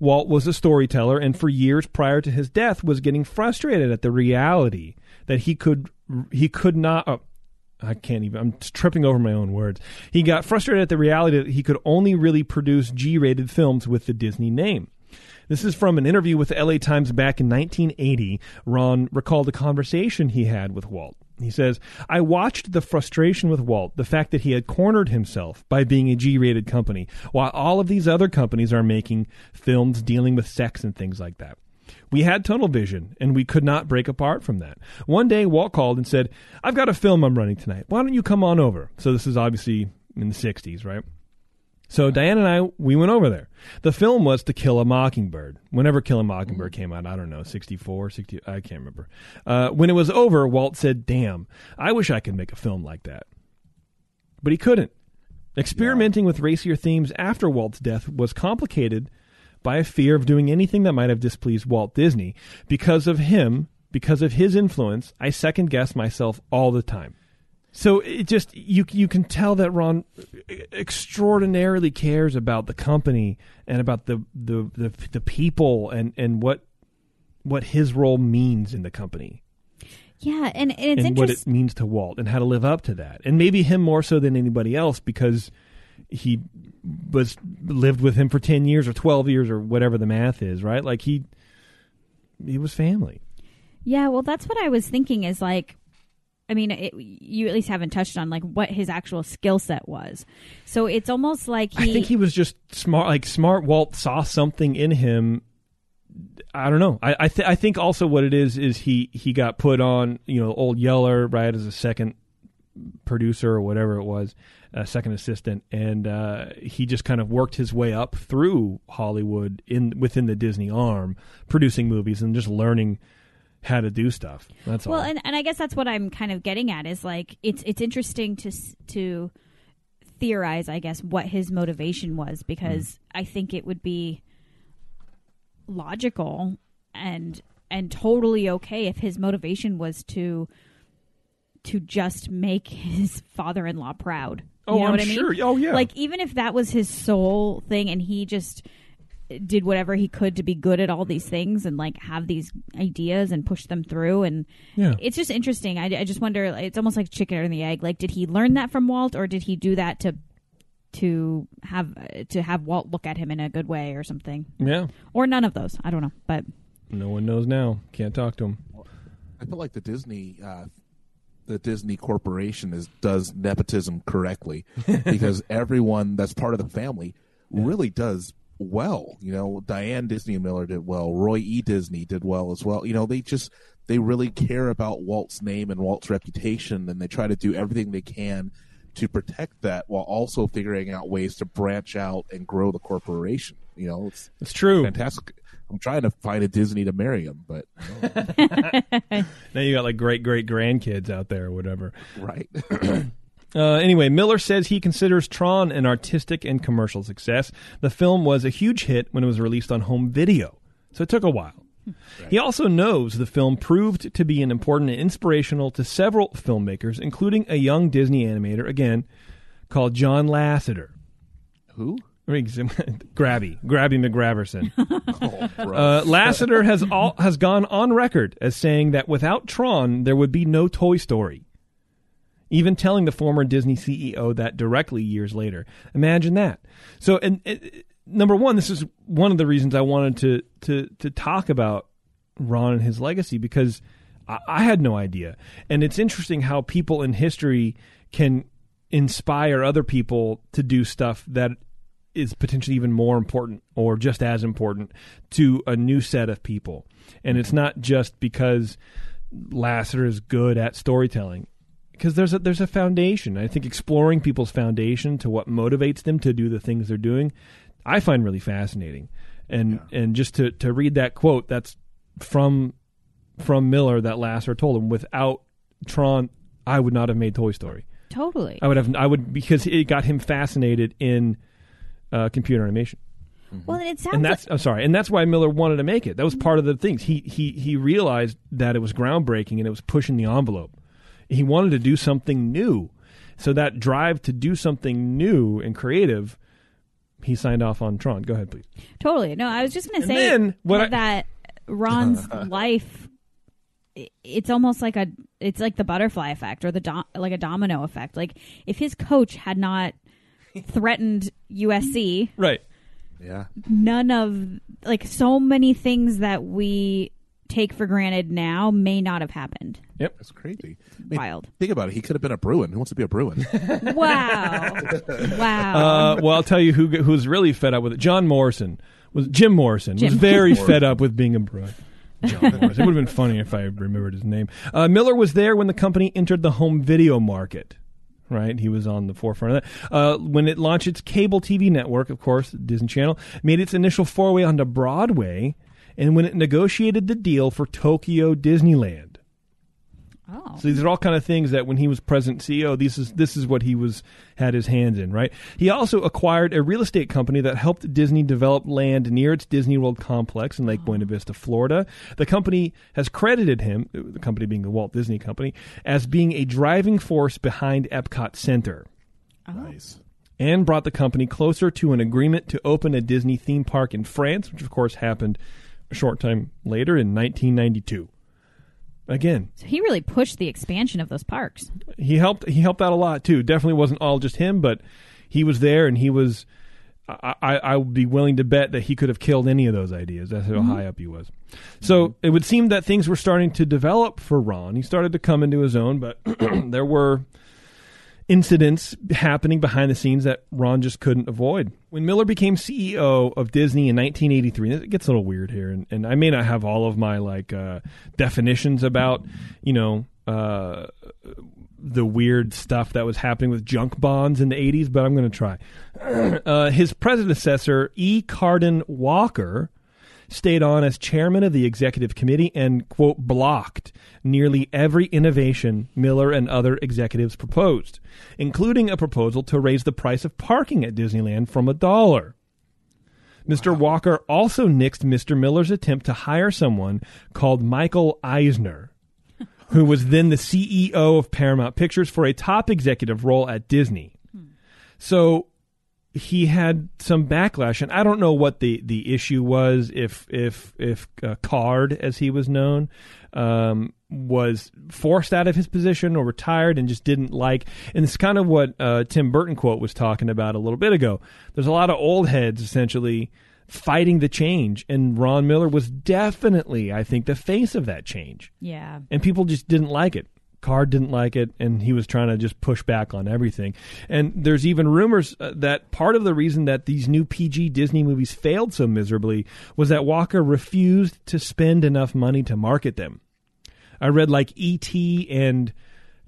Walt was a storyteller and for years prior to his death was getting frustrated at the reality that he could he could not uh, I can't even I'm tripping over my own words. He got frustrated at the reality that he could only really produce G-rated films with the Disney name. This is from an interview with the LA Times back in 1980. Ron recalled a conversation he had with Walt. He says, I watched the frustration with Walt, the fact that he had cornered himself by being a G rated company, while all of these other companies are making films dealing with sex and things like that. We had tunnel vision, and we could not break apart from that. One day, Walt called and said, I've got a film I'm running tonight. Why don't you come on over? So, this is obviously in the 60s, right? So Diane and I, we went over there. The film was To Kill a Mockingbird. Whenever Kill a Mockingbird came out, I don't know, 64, 60, I can't remember. Uh, when it was over, Walt said, damn, I wish I could make a film like that. But he couldn't. Experimenting with racier themes after Walt's death was complicated by a fear of doing anything that might have displeased Walt Disney. Because of him, because of his influence, I second guess myself all the time. So it just you you can tell that Ron extraordinarily cares about the company and about the the the, the people and and what what his role means in the company Yeah, and, and it's and what it means to Walt and how to live up to that. And maybe him more so than anybody else because he was lived with him for 10 years or 12 years or whatever the math is, right? Like he he was family. Yeah, well, that's what I was thinking. Is like, I mean, it, you at least haven't touched on like what his actual skill set was. So it's almost like he. I think he was just smart. Like smart Walt saw something in him. I don't know. I I, th- I think also what it is is he he got put on you know old Yeller right as a second producer or whatever it was, a second assistant, and uh, he just kind of worked his way up through Hollywood in within the Disney arm, producing movies and just learning how to do stuff. That's well, all. and, and I guess that's what I'm kind of getting at is like it's it's interesting to to theorize, I guess, what his motivation was because I think it would be logical and and totally okay if his motivation was to to just make his father-in-law proud. You oh, know I'm what I mean? sure. Oh yeah. Like even if that was his sole thing and he just did whatever he could to be good at all these things and like have these ideas and push them through and yeah. it's just interesting I, I just wonder it's almost like chicken or the egg like did he learn that from walt or did he do that to to have to have walt look at him in a good way or something yeah. or none of those i don't know but No one knows now. Can't talk to him. I feel like the Disney uh, the Disney Corporation is does nepotism correctly because everyone that's part of the family really does well. You know, Diane Disney Miller did well. Roy E. Disney did well as well. You know, they just they really care about Walt's name and Walt's reputation, and they try to do everything they can to protect that while also figuring out ways to branch out and grow the corporation. You know, it's It's true. fantastic. I'm trying to find a Disney to marry him, but Now you got like great great grandkids out there or whatever. right. Uh, anyway, Miller says he considers Tron an artistic and commercial success. The film was a huge hit when it was released on home video, so it took a while. He also knows the film proved to be an important and inspirational to several filmmakers, including a young Disney animator, again, called John Lasseter. Who? Grabby, Grabby McGraverson. Oh. Uh, Lasseter has all, has gone on record as saying that without Tron, there would be no Toy Story. Even telling the former Disney CEO that directly years later. Imagine that. So, and, uh, number one, this is one of the reasons I wanted to to to talk about Ron and his legacy because I, I had no idea, and it's interesting how people in history can inspire other people to do stuff that is potentially even more important or just as important to a new set of people. And it's not just because Lasseter is good at storytelling. Because there's a there's a foundation. I think exploring people's foundation to what motivates them to do the things they're doing, I find really fascinating. And and just to, to read that quote, that's from from Miller that Lasseter told him. Without Tron, I would not have made Toy Story. Totally. I would have I would because it got him fascinated in uh, computer animation. well, it sounds and that's like, I'm sorry, and that's why Miller wanted to make it. That was part of the things. He he he realized that it was groundbreaking and it was pushing the envelope. He wanted to do something new, so that drive to do something new and creative, he signed off on Tron. Go ahead, please. totally. No, I was just going to say then what I- that Ron's life. It's almost like a, it's like the butterfly effect or the dom, like a domino effect. Like if his coach had not threatened USC, Right. yeah. none of like so many things that we take for granted now may not have happened. Yep, that's crazy. I mean, Wild. Think about it. He could have been a Bruin. Who wants to be a Bruin? Wow. wow. Uh, well, I'll tell you who who's really fed up with it. John Morrison was Jim Morrison was Jim very fed up with being a Bruin. John Morrison. It would have been funny if I remembered his name. Uh, Miller was there when the company entered the home video market. Right, he was on the forefront of that. Uh, when it launched its cable TV network, of course, Disney Channel made its initial foray onto Broadway, and when it negotiated the deal for Tokyo Disneyland. Oh. So these are all kind of things that when he was present CEO, this is this is what he was had his hands in, right? He also acquired a real estate company that helped Disney develop land near its Disney World complex in Lake Buena oh. Vista, Florida. The company has credited him, the company being the Walt Disney Company, as being a driving force behind Epcot Center oh. nice. and brought the company closer to an agreement to open a Disney theme park in France, which of course happened a short time later in 1992. Again, So he really pushed the expansion of those parks. he helped he helped out a lot too. Definitely wasn't all just him, but he was there and he was. I, I, I would be willing to bet that he could have killed any of those ideas. That's how mm-hmm. high up he was. So it would seem that things were starting to develop for Ron. He started to come into his own, but there were incidents happening behind the scenes that Ron just couldn't avoid. When Miller became CEO of Disney in 1983, it gets a little weird here, and, and I may not have all of my like uh, definitions about, you know, uh, the weird stuff that was happening with junk bonds in the 80s, but I'm going to try. uh, his predecessor, E. Cardon Walker, stayed on as chairman of the executive committee and, quote, blocked nearly every innovation Miller and other executives proposed, including a proposal to raise the price of parking at Disneyland from a dollar. Mr. Walker also nixed Mr. Miller's attempt to hire someone called Michael Eisner, who was then the CEO of Paramount Pictures for a top executive role at Disney. Hmm. So he had some backlash, and I don't know what the, the issue was. If if if uh, Card, as he was known, um, was forced out of his position or retired and just didn't like, and it's kind of what uh, Tim Burton quote was talking about a little bit ago. There's a lot of old heads essentially fighting the change, and Ron Miller was definitely, I think, the face of that change Yeah. and people just didn't like it. Card didn't like it, and he was trying to just push back on everything. And there's even rumors uh, that part of the reason that these new PG Disney movies failed so miserably was that Walker refused to spend enough money to market them. I read like E.T. and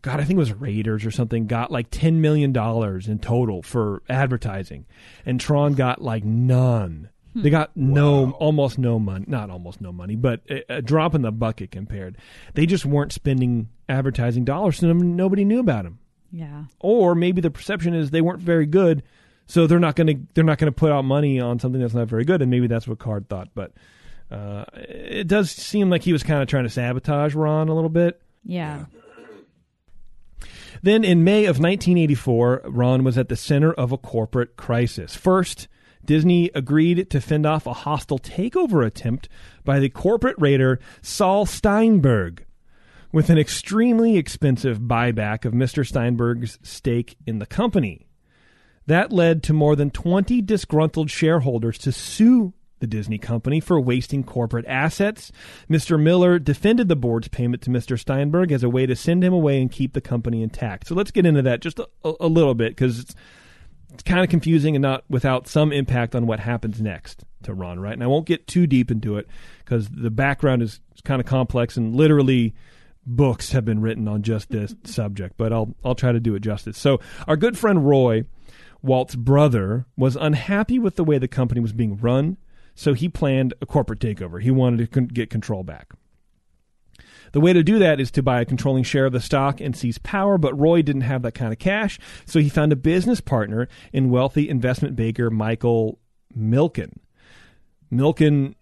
God, I think it was Raiders or something, got like $10 million in total for advertising. And Tron got like none. They got no, almost no money. Not almost no money, but a, a drop in the bucket compared. They just weren't spending advertising dollars, so nobody knew about them. Yeah. Or maybe the perception is they weren't very good, so they're not going to they're not going to put out money on something that's not very good, and maybe that's what Card thought. But uh, it does seem like he was kind of trying to sabotage Ron a little bit. Yeah. Then in May of 1984, Ron was at the center of a corporate crisis. First, Disney agreed to fend off a hostile takeover attempt by the corporate raider Saul Steinberg with an extremely expensive buyback of Mr. Steinberg's stake in the company. That led to more than 20 disgruntled shareholders to sue the Disney company for wasting corporate assets. Mr. Miller defended the board's payment to Mr. Steinberg as a way to send him away and keep the company intact. So let's get into that just a, a little bit because it's, it's kind of confusing and not without some impact on what happens next to Ron, right? And I won't get too deep into it because the background is, kind of complex and literally books have been written on just this subject, but I'll I'll try to do it justice. So our good friend Roy, Walt's brother, was unhappy with the way the company was being run, so he planned a corporate takeover. He wanted to get control back. The way to do that is to buy a controlling share of the stock and seize power, but Roy didn't have that kind of cash, so he found a business partner in wealthy investment banker Michael Milken. Milken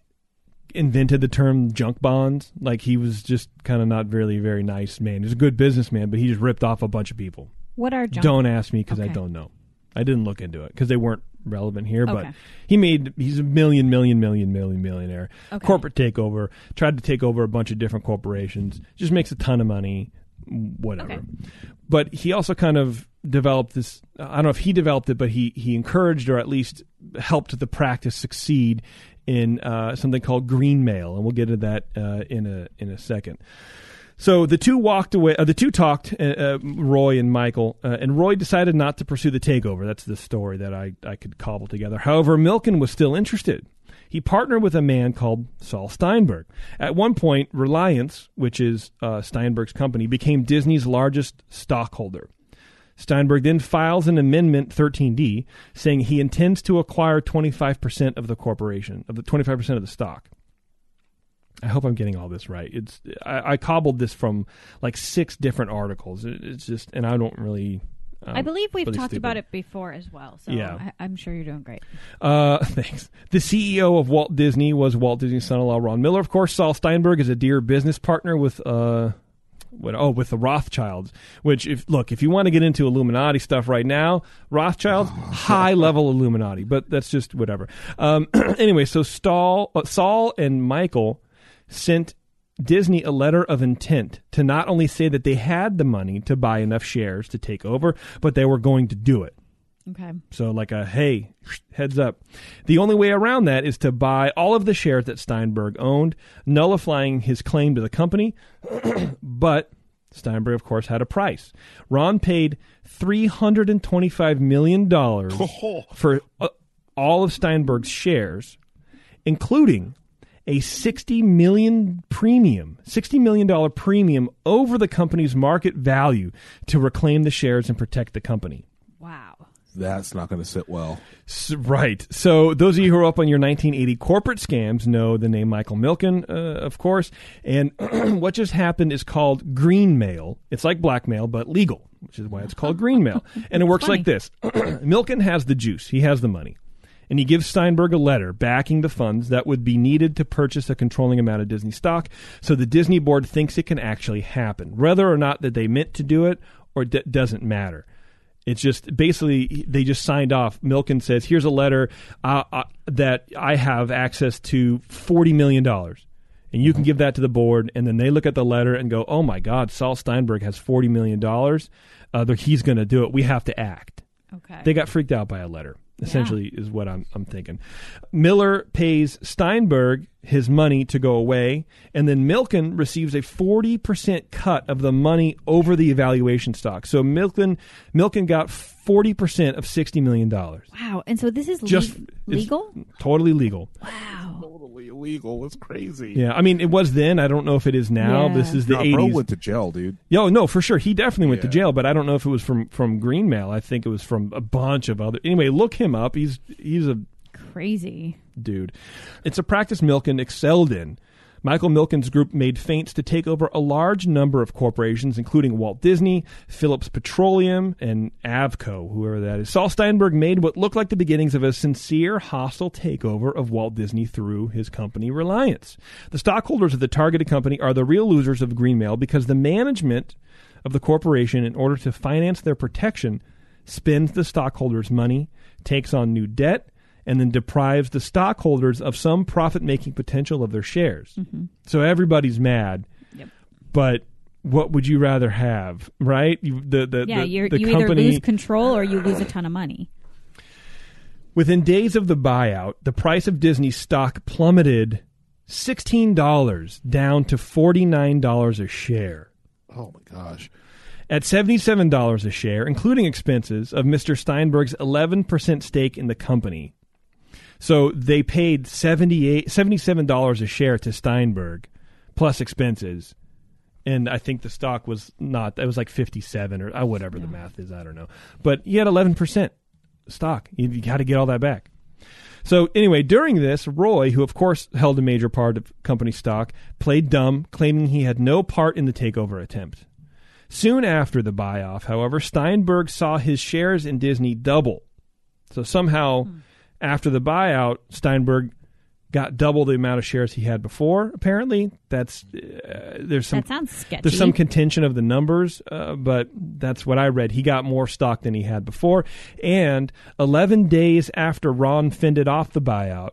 invented the term junk bonds. Like he was just kind of not really very nice man. He's a good businessman, but he just ripped off a bunch of people. What are junk? Don't ask me because I don't know. I didn't look into it because they weren't relevant here. But he made he's a million, million, million, million millionaire. Okay. Corporate takeover. Tried to take over a bunch of different corporations. Just makes a ton of money. Whatever. Okay. But he also kind of developed this. I don't know if he developed it, but he he encouraged or at least helped the practice succeed in uh, something called green mail, and we'll get to that uh, in a in a second. So the two walked away. Uh, the two talked, uh, uh, Roy and Michael, uh, and Roy decided not to pursue the takeover. That's the story that I, I could cobble together. However, Milken was still interested. He partnered with a man called Saul Steinberg. At one point, Reliance, which is uh, Steinberg's company, became Disney's largest stockholder. Steinberg then files an amendment 13D saying he intends to acquire 25% of the corporation, of the 25% of the stock. I hope I'm getting all this right. It's I, I cobbled this from like six different articles. It, it's just, and I don't really. Um, I believe we've really talked stupid. about it before as well. So Yeah. I, I'm sure you're doing great. Uh, thanks. The CEO of Walt Disney was Walt Disney's son-in-law Ron Miller. Of course, Saul Steinberg is a dear business partner with uh, what? Oh, with the Rothschilds. Which, if look, if you want to get into Illuminati stuff right now, Rothschilds, high level Illuminati. But that's just whatever. Um, anyway, so Stahl, uh, Saul and Michael sent Disney a letter of intent to not only say that they had the money to buy enough shares to take over, but they were going to do it. Okay. So, like a hey, heads up. The only way around that is to buy all of the shares that Steinberg owned, nullifying his claim to the company. but Steinberg, of course, had a price. Ron paid $325 million for uh, all of Steinberg's shares, including a 60 million premium, 60 million dollar premium over the company's market value to reclaim the shares and protect the company. Wow. That's not going to sit well. S- Right. So those of you who are up on your 1980 corporate scams know the name Michael Milken, uh, of course. And what just happened is called green mail. It's like blackmail, but legal, which is why it's called green mail. And it works funny. like this: Milken has the juice. He has the money. And he gives Steinberg a letter backing the funds that would be needed to purchase a controlling amount of Disney stock. So the Disney board thinks it can actually happen, whether or not that they meant to do it or d- doesn't matter. It's just basically they just signed off. Milken says, "Here's a letter uh, uh, that I have access to forty million dollars, and you can give that to the board." And then they look at the letter and go, "Oh my God, Saul Steinberg has forty million dollars. Uh, he's going to do it. We have to act." Okay. They got freaked out by a letter. Essentially, is what I'm I'm thinking. Miller pays Steinberg his money to go away, and then Milken receives a forty percent cut of the money over the evaluation stock. So Milken Milken got forty percent of sixty million dollars. Wow. And so this is Just le- it's legal? Totally legal. Wow. Totally illegal. It's crazy. Yeah, I mean, it was then. I don't know if it is now. Yeah. This is the Nah, bro went to jail, dude. Yo, no, for sure. He definitely went to jail, but I don't know if it was from from Greenmail. I think it was from a bunch of other. Anyway, look him up. He's he's a Crazy. dude. It's a practice Milken excelled in. Michael Milken's group made feints to take over a large number of corporations, including Walt Disney, Phillips Petroleum, and Avco, whoever that is. Saul Steinberg made what looked like the beginnings of a sincere, hostile takeover of Walt Disney through his company Reliance. The stockholders of the targeted company are the real losers of Greenmail because the management of the corporation, in order to finance their protection, spends the stockholders' money, takes on new debt, and then deprives the stockholders of some profit making potential of their shares. Mm-hmm. So everybody's mad. Yep. But what would you rather have, right? You, the the Yeah, the, you're, the you either company lose control or you lose a ton of money. within days of the buyout, the price of Disney stock plummeted sixteen dollars down to forty nine dollars a share. Oh my gosh. At $77 a share, including expenses of Mr. Steinberg's 11% stake in the company. So they paid 78 $77 a share to Steinberg plus expenses. And I think the stock was not, it was like 57 or uh, whatever the math is. I don't know. But he had 11% stock. You, you got to get all that back. So anyway, during this, Roy, who of course held a major part of company stock, played dumb, claiming he had no part in the takeover attempt. Soon after the buy-off, however, Steinberg saw his shares in Disney double. So somehow, after the buyout, Steinberg got double the amount of shares he had before. Apparently, that's uh, there's some that sounds sketchy. there's some contention of the numbers, uh, but that's what I read. He got more stock than he had before. And 11 days after Ron fended off the buyout,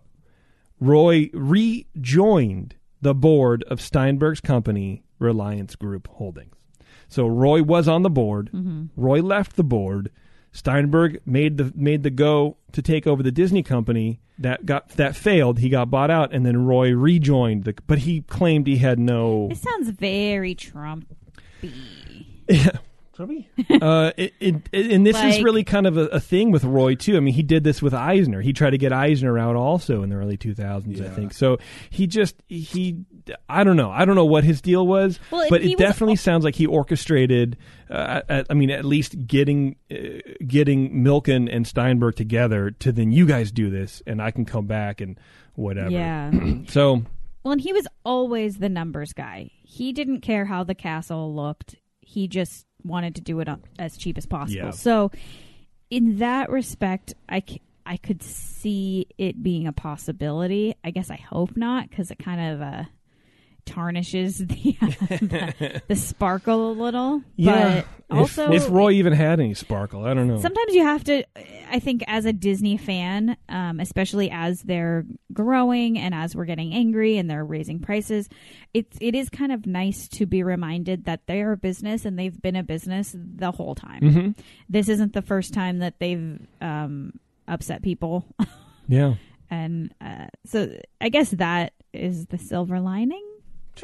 Roy rejoined the board of Steinberg's company, Reliance Group Holdings. So Roy was on the board. Roy left the board. Steinberg made the made the go to take over the Disney company that got that failed. He got bought out, and then Roy rejoined the. But he claimed he had no. This sounds very Trump. uh, it, it, it- and this is really kind of a, a thing with Roy too. I mean, he did this with Eisner. He tried to get Eisner out also in the early 2000s, I think. So he just he, I don't know, I don't know what his deal was, Well, but it definitely al- sounds like he orchestrated. Uh, at, I mean, at least getting uh, getting Milken and Steinberg together to then you guys do this, and I can come back and whatever. Yeah. So well, and he was always the numbers guy. He didn't care how the castle looked. He just wanted to do it as cheap as possible. Yeah. So, in that respect, I, c- I could see it being a possibility. I guess I hope not because it kind of uh, tarnishes the, the the sparkle a little. yeah, But also, if, if Roy even had any sparkle, I don't know. sometimes you have to i think as a disney fan um, especially as they're growing and as we're getting angry and they're raising prices it's it is kind of nice to be reminded that they're a business and they've been a business the whole time. Hmm this isn't the first time that they've um, upset people. Yeah, and uh, so i guess that is the silver lining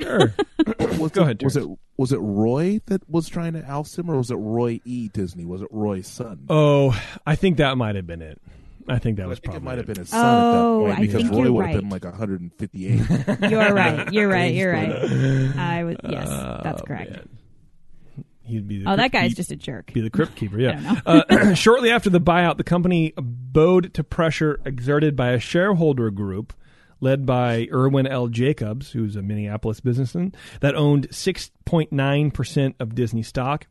sure. Was Go it, ahead, Was it was it Roy that was trying to oust him, or was it Roy E. Disney? Was it Roy's son? Oh, I think that might have been it. I think that I was think probably it might have been his son Oh, at that point I because think Roy you're would have right. been like 158. you're right you're right you're right i was yes that's oh, correct man. He'd be the oh that crypt guy's keep- just a jerk be the crypt keeper. I Yeah. don't Uh, shortly after the buyout, the company bowed to pressure exerted by a shareholder group led by Irwin L. Jacobs, who's a Minneapolis businessman that owned 6.9% of Disney stock,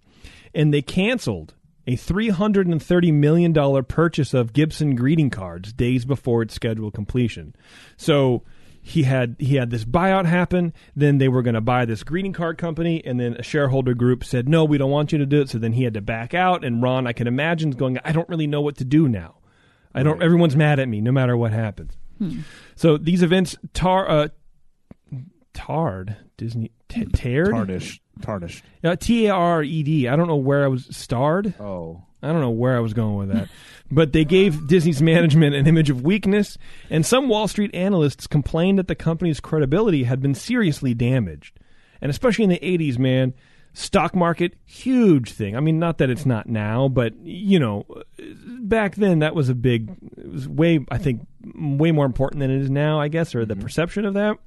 and they canceled a $330 million purchase of Gibson greeting cards days before its scheduled completion. So he had he had this buyout happen, then they were going to buy this greeting card company, and then a shareholder group said, "No, we don't want you to do it." So then he had to back out, and Ron, I can imagine, is going, "I don't really know what to do now. I don't. Everyone's mad at me, no matter what happens." So these events tar uh, tarred Disney t- tared Tarnished. Tarnished. uh, T A R E D. I don't know where I was starred. Oh. I don't know where I was going with that. but they gave Disney's management an image of weakness, and some Wall Street analysts complained that the company's credibility had been seriously damaged. And especially in the 80s, man, stock market, huge thing. I mean, not that it's not now, but, you know, back then that was a big, it was way, I think, way more important than it is now, I guess, or the perception of that.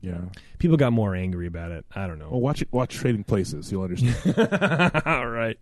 Yeah. People got more angry about it. I don't know. Well, watch it. Watch Trading Places. You'll understand. All right.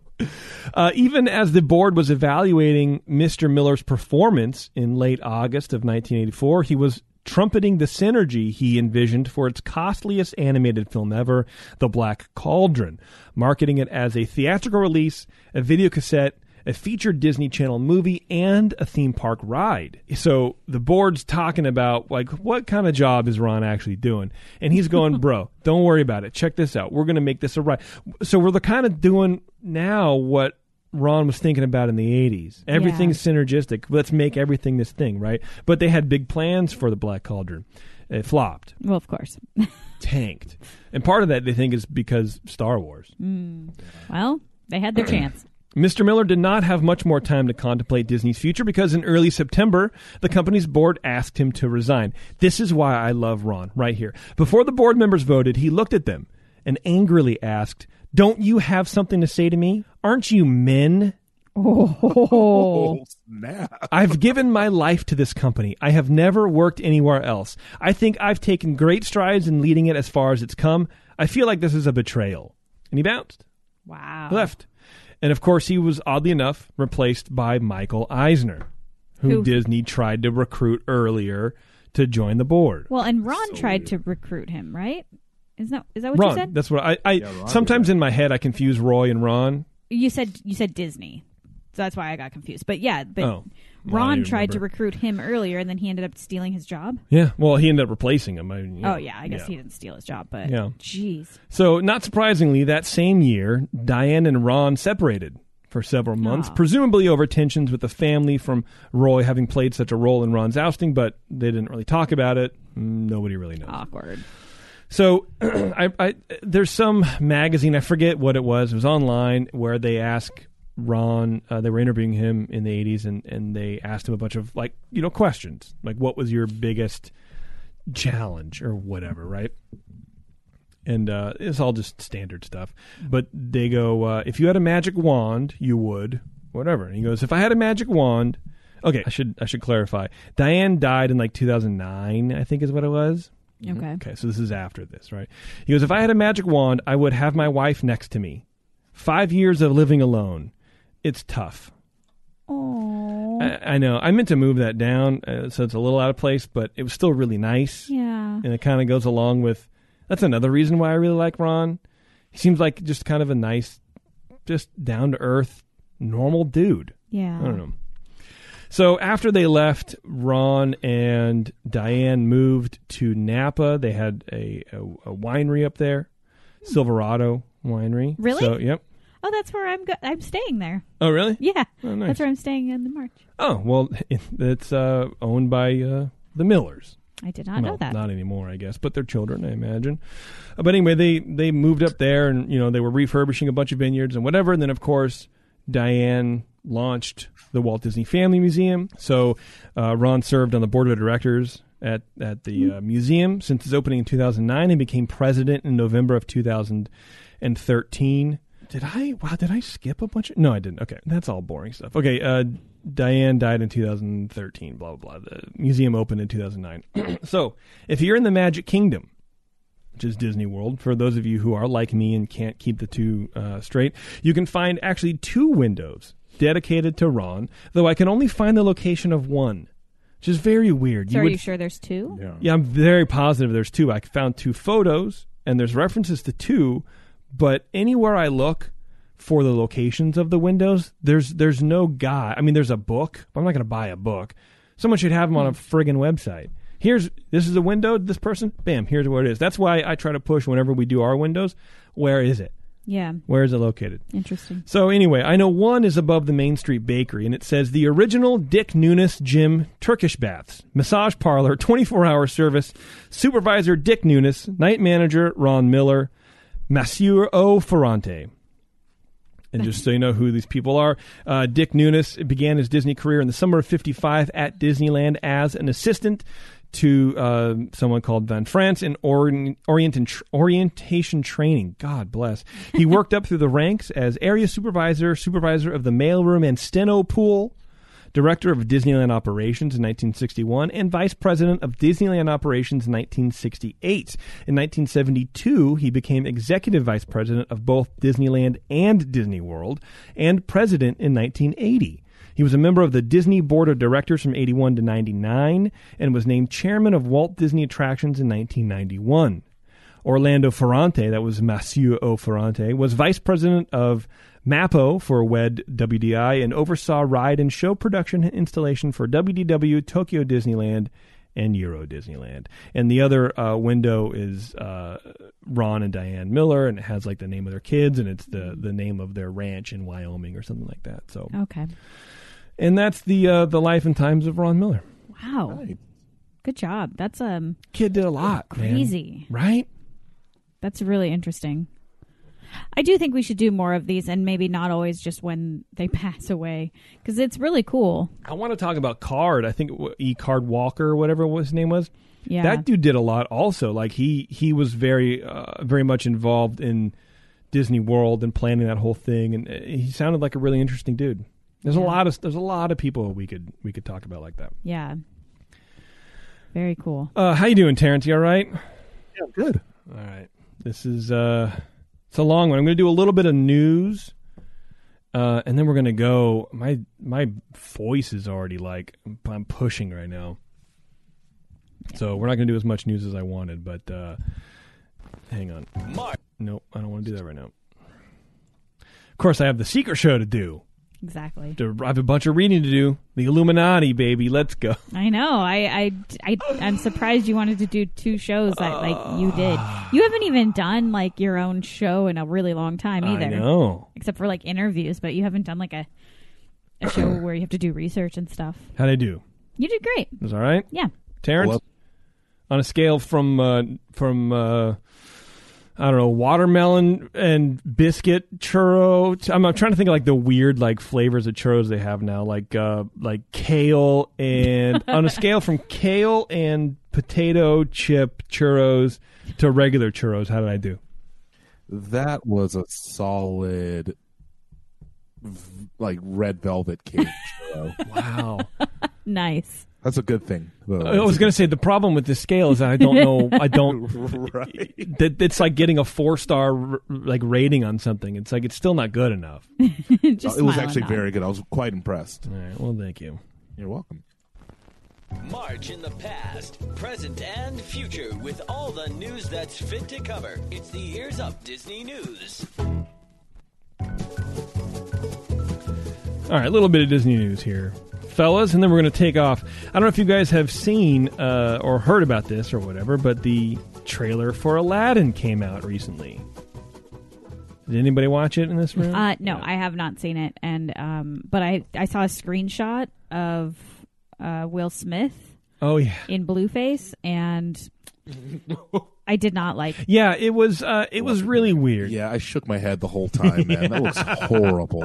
Uh, even as the board was evaluating Mr. Miller's performance in late August of 1984, he was trumpeting the synergy he envisioned for its costliest animated film ever, The Black Cauldron, marketing it as a theatrical release, a video cassette, a featured Disney Channel movie, and a theme park ride. So the board's talking about like what kind of job is Ron actually doing, and he's going, "Bro, don't worry about it. Check this out. We're going to make this a ride." So we're the kind of doing now what Ron was thinking about in the 80s. Everything's synergistic. Let's make everything this thing, right? But they had big plans for the Black Cauldron. It flopped, Well, of course. tanked. And part of that they think is because Star Wars. Hmm. well, they had their chance. Mr. Miller did not have much more time to contemplate Disney's future because in early September, the company's board asked him to resign. This is why I love Ron, right here. Before the board members voted, he looked at them and angrily asked, Don't you have something to say to me? Aren't you men? Oh, snap! I've given my life to this company. I have never worked anywhere else. I think I've taken great strides in leading it as far as it's come. I feel like this is a betrayal. And he bounced, wow. left. And of course, he was oddly enough replaced by Michael Eisner, who, Who- Disney tried to recruit earlier to join the board. Well, and Ron tried to recruit him, right? Is that is that what you said? that's what I. I Ron did sometimes in my head I confuse Roy and Ron. You said you said Disney, so that's why I got confused. But yeah, but Oh, Ron didn't tried to recruit him earlier, and then he ended up stealing his job. Yeah, well, he ended up replacing him. I, you know, Oh yeah, I guess he didn't steal his job, but Yeah. jeez, So, not surprisingly, that same year, Diane and Ron separated for several months, Aw. presumably over tensions with the family from Roy having played such a role in Ron's ousting, but they didn't really talk about it. Mm, nobody really knows. awkward. So, I, I, there's some magazine, I forget what it was, it was online, where they ask Ron, uh, they were interviewing him in the 80s, and, and they asked him a bunch of, like, you know, questions. Like, what was your biggest challenge or whatever, right? And uh, it's all just standard stuff. But they go, uh, if you had a magic wand, you would, whatever. And he goes, if I had a magic wand, okay, I should I should clarify. Diane died in like 2009, I think is what it was. Okay. Okay, so this is after this, right? He goes, If I had a magic wand, I would have my wife next to me. Five years of living alone. It's tough. Oh, I, I know. I meant to move that down, uh, so it's a little out of place, but it was still really nice. yeah. And it kind of goes along with. That's another reason why I really like Ron. He seems like just kind of a nice, just down to earth, normal dude. Yeah. I don't know. So after they left, Ron and Diane moved to Napa. They had a, a, a winery up there, Silverado Winery. Really? So, yep. Oh, that's where I'm. Go- I'm staying there. Oh, really? Yeah, Oh, nice. that's where I'm staying in the March. Oh, well, it's uh, owned by uh, the Millers. I did not well, know that. Not anymore, I guess, but they're children, I imagine. Uh, but anyway, they they moved up there, and you know they were refurbishing a bunch of vineyards and whatever. And then, of course, Diane launched the Walt Disney Family Museum. So uh, Ron served on the board of directors at at the uh, museum since its opening in 2009, and became president in November of 2013. Did I? Wow, did I skip a bunch of? No, I didn't. Okay, that's all boring stuff. Okay, uh, Diane died in 2013. Blah blah blah. The museum opened in 2009. so, if you're in the Magic Kingdom, which is Disney World, for those of you who are like me and can't keep the two uh, straight, you can find actually two windows dedicated to Ron. Though I can only find the location of one, which is very weird. so are would- you sure there's two? Yeah. yeah, I'm very positive there's two. I found two photos and there's references to two, but anywhere I look for the locations of the windows, there's there's no guy. I mean, there's a book, but I'm not going to buy a book. Someone should have them on a friggin' website. Here's this is a window. This person, bam, here's where it is. That's why I try to push whenever we do our windows. Where is it? Yeah, Where is it located? interesting. So anyway, I know one is above the Main Street Bakery, and it says the original Dick Nunis Gym Turkish Baths, massage parlor, 24-hour service, supervisor Dick Nunis, night manager Ron Miller, Masseur O Ferrante. And just so you know who these people are, uh, Dick Nunis began his Disney career in the summer of 55 at Disneyland as an assistant to uh, someone called Van France in orient, orientation training. God bless. He worked up through the ranks as area supervisor, supervisor of the mailroom and steno pool, director of Disneyland operations in 1961, and vice president of Disneyland operations in 1968. In 1972, he became executive vice president of both Disneyland and Disney World, and president in 1980. He was a member of the Disney Board of Directors from 81 to 99 and was named chairman of Walt Disney Attractions in 1991. Orlando Ferrante, that was Masseur O. Ferrante, was vice president of MAPO for WED WDI and oversaw ride and show production and installation for WDW, Tokyo Disneyland, and Euro Disneyland. And the other uh, window is uh, Ron and Diane Miller, and it has like the name of their kids, and it's the the name of their ranch in Wyoming or something like that. So, Okay. And that's the uh, the life and times of Ron Miller. Wow. Good job. That's um Kid did a lot, man. crazy. right? That's really interesting. I do think we should do more of these, and maybe not always just when they pass away, because it's really cool. I want to talk about Card. I think E. Card Walker, or whatever his name was. Yeah. That dude did a lot. Also, like he he was very uh, very much involved in Disney World and planning that whole thing, and uh, he sounded like a really interesting dude. There's a lot of there's a lot of people we could we could talk about like that. yeah. Very cool. Uh, how you doing, Terrence? You all right? Yeah, good. All right. This is uh it's a long one. I'm going to do a little bit of news. Uh, and then we're gonna go. My my voice is already like I'm pushing right now, so we're not gonna do as much news as I wanted. But uh, hang on, Mark. nope, I don't want to do that right now. Of course, I have the secret show to do. Exactly. I have a bunch of reading to do. The Illuminati, baby, let's go. I know. I, I, I, I'm surprised you wanted to do two shows that like you did. You haven't even done like your own show in a really long time either, I know. except for like interviews. But you haven't done like a a show where you have to do research and stuff. How'd I do? You did great. It Was all right, Yeah. Terrence? Well, on a scale from uh, from uh, I don't know watermelon and biscuit churro. I'm, I'm trying to think of like the weird like flavors of churros they have now, like uh, like kale and on a scale from kale and potato chip churros to regular churros. How did I do? that was a solid, like red velvet cake. churro. Wow. Nice. That's a good thing. though. I was going to say the problem with this scale is that I don't know. I don't. right. That it's like getting a four star like rating on something. It's like it's still not good enough. Just uh, it was actually and nod. very good. I was quite impressed. All right. Well, thank you. You're welcome. March in the past, present, and future with all the news that's fit to cover. It's the Ears Up Disney News. All right, a little bit of Disney news here, fellas, and then we're going to take off. I don't know if you guys have seen uh, or heard about this or whatever, but the trailer for Aladdin came out recently. Did anybody watch it in this room? Uh, no, I have not seen it, and um, but I I saw a screenshot of uh, Will Smith oh yeah, in Blueface, and I did not like. yeah. It was uh, it was really weird. Yeah, I shook my head the whole time, man. That looks horrible.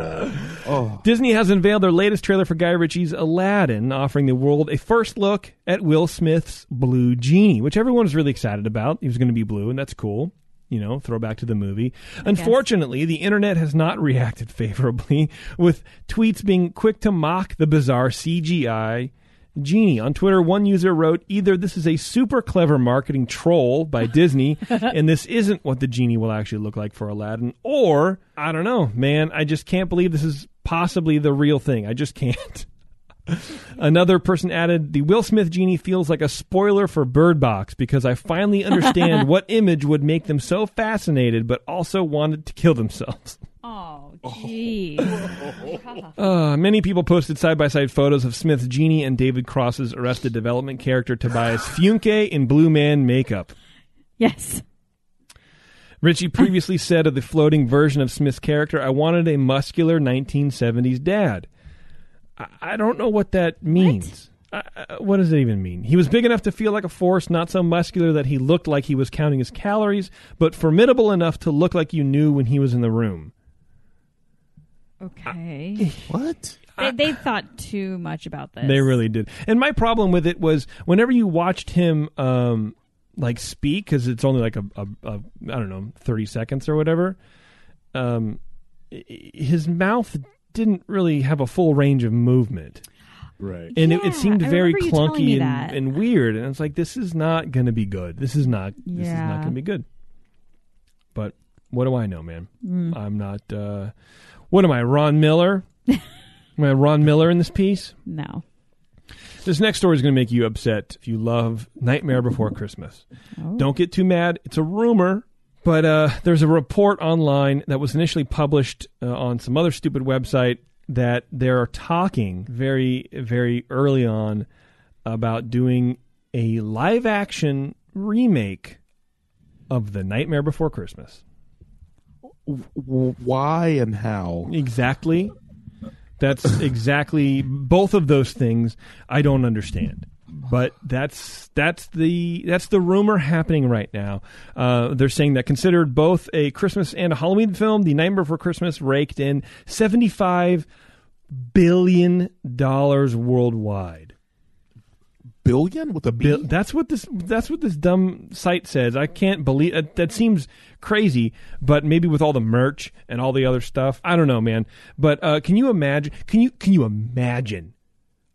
Oh, Disney has unveiled their latest trailer for Guy Ritchie's Aladdin, offering the world a first look at Will Smith's Blue Genie, which everyone was really excited about. He was going to be blue, and that's cool. You know, throwback to the movie. Unfortunately, the internet has not reacted favorably, with tweets being quick to mock the bizarre CGI genie. On Twitter, one user wrote, "Either this is a super clever marketing troll by Disney, and this isn't what the genie will actually look like for Aladdin, or I don't know, man. I just can't believe this is possibly the real thing. I just can't." Another person added, "The Will Smith genie feels like a spoiler for Bird Box because I finally understand what image would make them so fascinated, but also wanted to kill themselves." Oh, jeez. Uh, many people posted side by side photos of Smith's genie and David Cross's Arrested Development character Tobias Funke in Blue Man makeup. yes. Ritchie previously said of the floating version of Smith's character, I wanted a muscular 1970s dad. I, I don't know what that means. I, I, what does it even mean? He was big enough to feel like a force, not so muscular that he looked like he was counting his calories, but formidable enough to look like you knew when he was in the room. Okay. What? they, they thought too much about this. They really did. And my problem with it was whenever you watched him um like speak cuz it's only like a, a, a I don't know 30 seconds or whatever um i- i- his mouth didn't really have a full range of movement. Right. And it, Yeah, it seemed very remember you telling me clunky and, and weird and it's like this is not going to be good. This is not this is not going to be good. But what do I know, man? Mm. I'm not uh what am I, Ron Miller? am I Ron Miller in this piece? No. This next story is going to make you upset if you love Nightmare Before Christmas. Oh. Don't get too mad. It's a rumor, but uh, there's a report online that was initially published uh, on some other stupid website that they're talking very, very early on about doing a live action remake of The Nightmare Before Christmas. Why and how? Exactly. That's exactly both of those things I don't understand. But that's that's the that's the rumor happening right now. Uh, they're saying that considered both a Christmas and a Halloween film, The Nightmare Before Christmas raked in seventy five billion dollars worldwide. Billion with a B? Bill, that's what this that's what this dumb site says. I can't believe that, that seems crazy, but maybe with all the merch and all the other stuff, I don't know, man. But uh, can you imagine? Can you can you imagine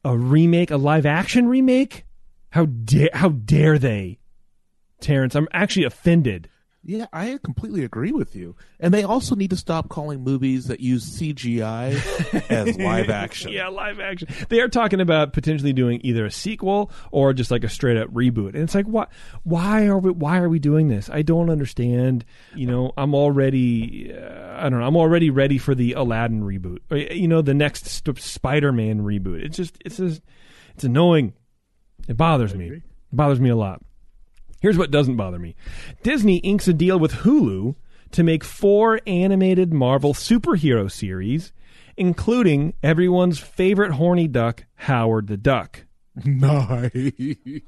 a remake, a live action remake? How dare how dare they, Terrence? I'm actually offended. Yeah, I completely agree with you. And they also need to stop calling movies that use CGI as live action. Yeah, live action. They are talking about potentially doing either a sequel or just like a straight up reboot. And it's like, what? Why are we? Why are we doing this? I don't understand. You know, I'm already. Uh, I don't know. I'm already ready for the Aladdin reboot. Or, you know, the next Sp- Spider-Man reboot. It's just, it's just, it's annoying. It bothers me. It bothers me a lot. Here's what doesn't bother me Disney inks a deal with Hulu to make four animated Marvel superhero series, including everyone's favorite horny duck, Howard the Duck. Nice.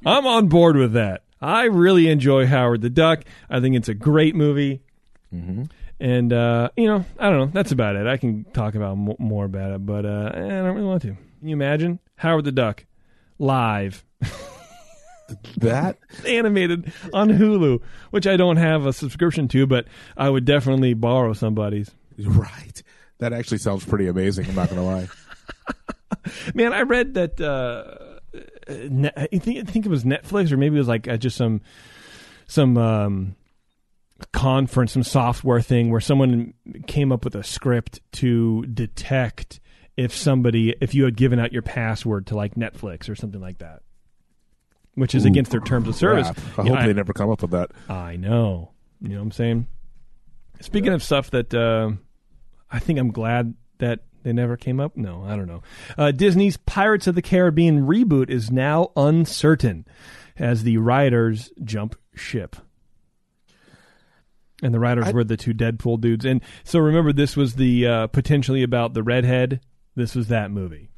I'm on board with that. I really enjoy Howard the Duck. I think it's a great movie. And, uh, you know, I don't know. That's about it. I can talk about mo more about it, but uh, I don't really want to. Can you imagine? Howard the Duck live that animated on Hulu, which I don't have a subscription to, but I would definitely borrow somebody's. right. That actually sounds pretty amazing. I'm not going to lie. Man, I read that. Uh, ne- I think I think it was Netflix, or maybe it was like uh, just some some um, conference, some software thing where someone came up with a script to detect if somebody if you had given out your password to like Netflix or something like that, which is Ooh, against their terms of service. Crap. I You know, hope they never come up with that. I know. You know what I'm saying? Speaking of stuff that uh, I think I'm glad that they never came up. No, I don't know. Uh, Disney's Pirates of the Caribbean reboot is now uncertain as the writers jump ship. And the writers I- were the two Deadpool dudes. And so remember, this was the uh, potentially about the redhead. This was that movie.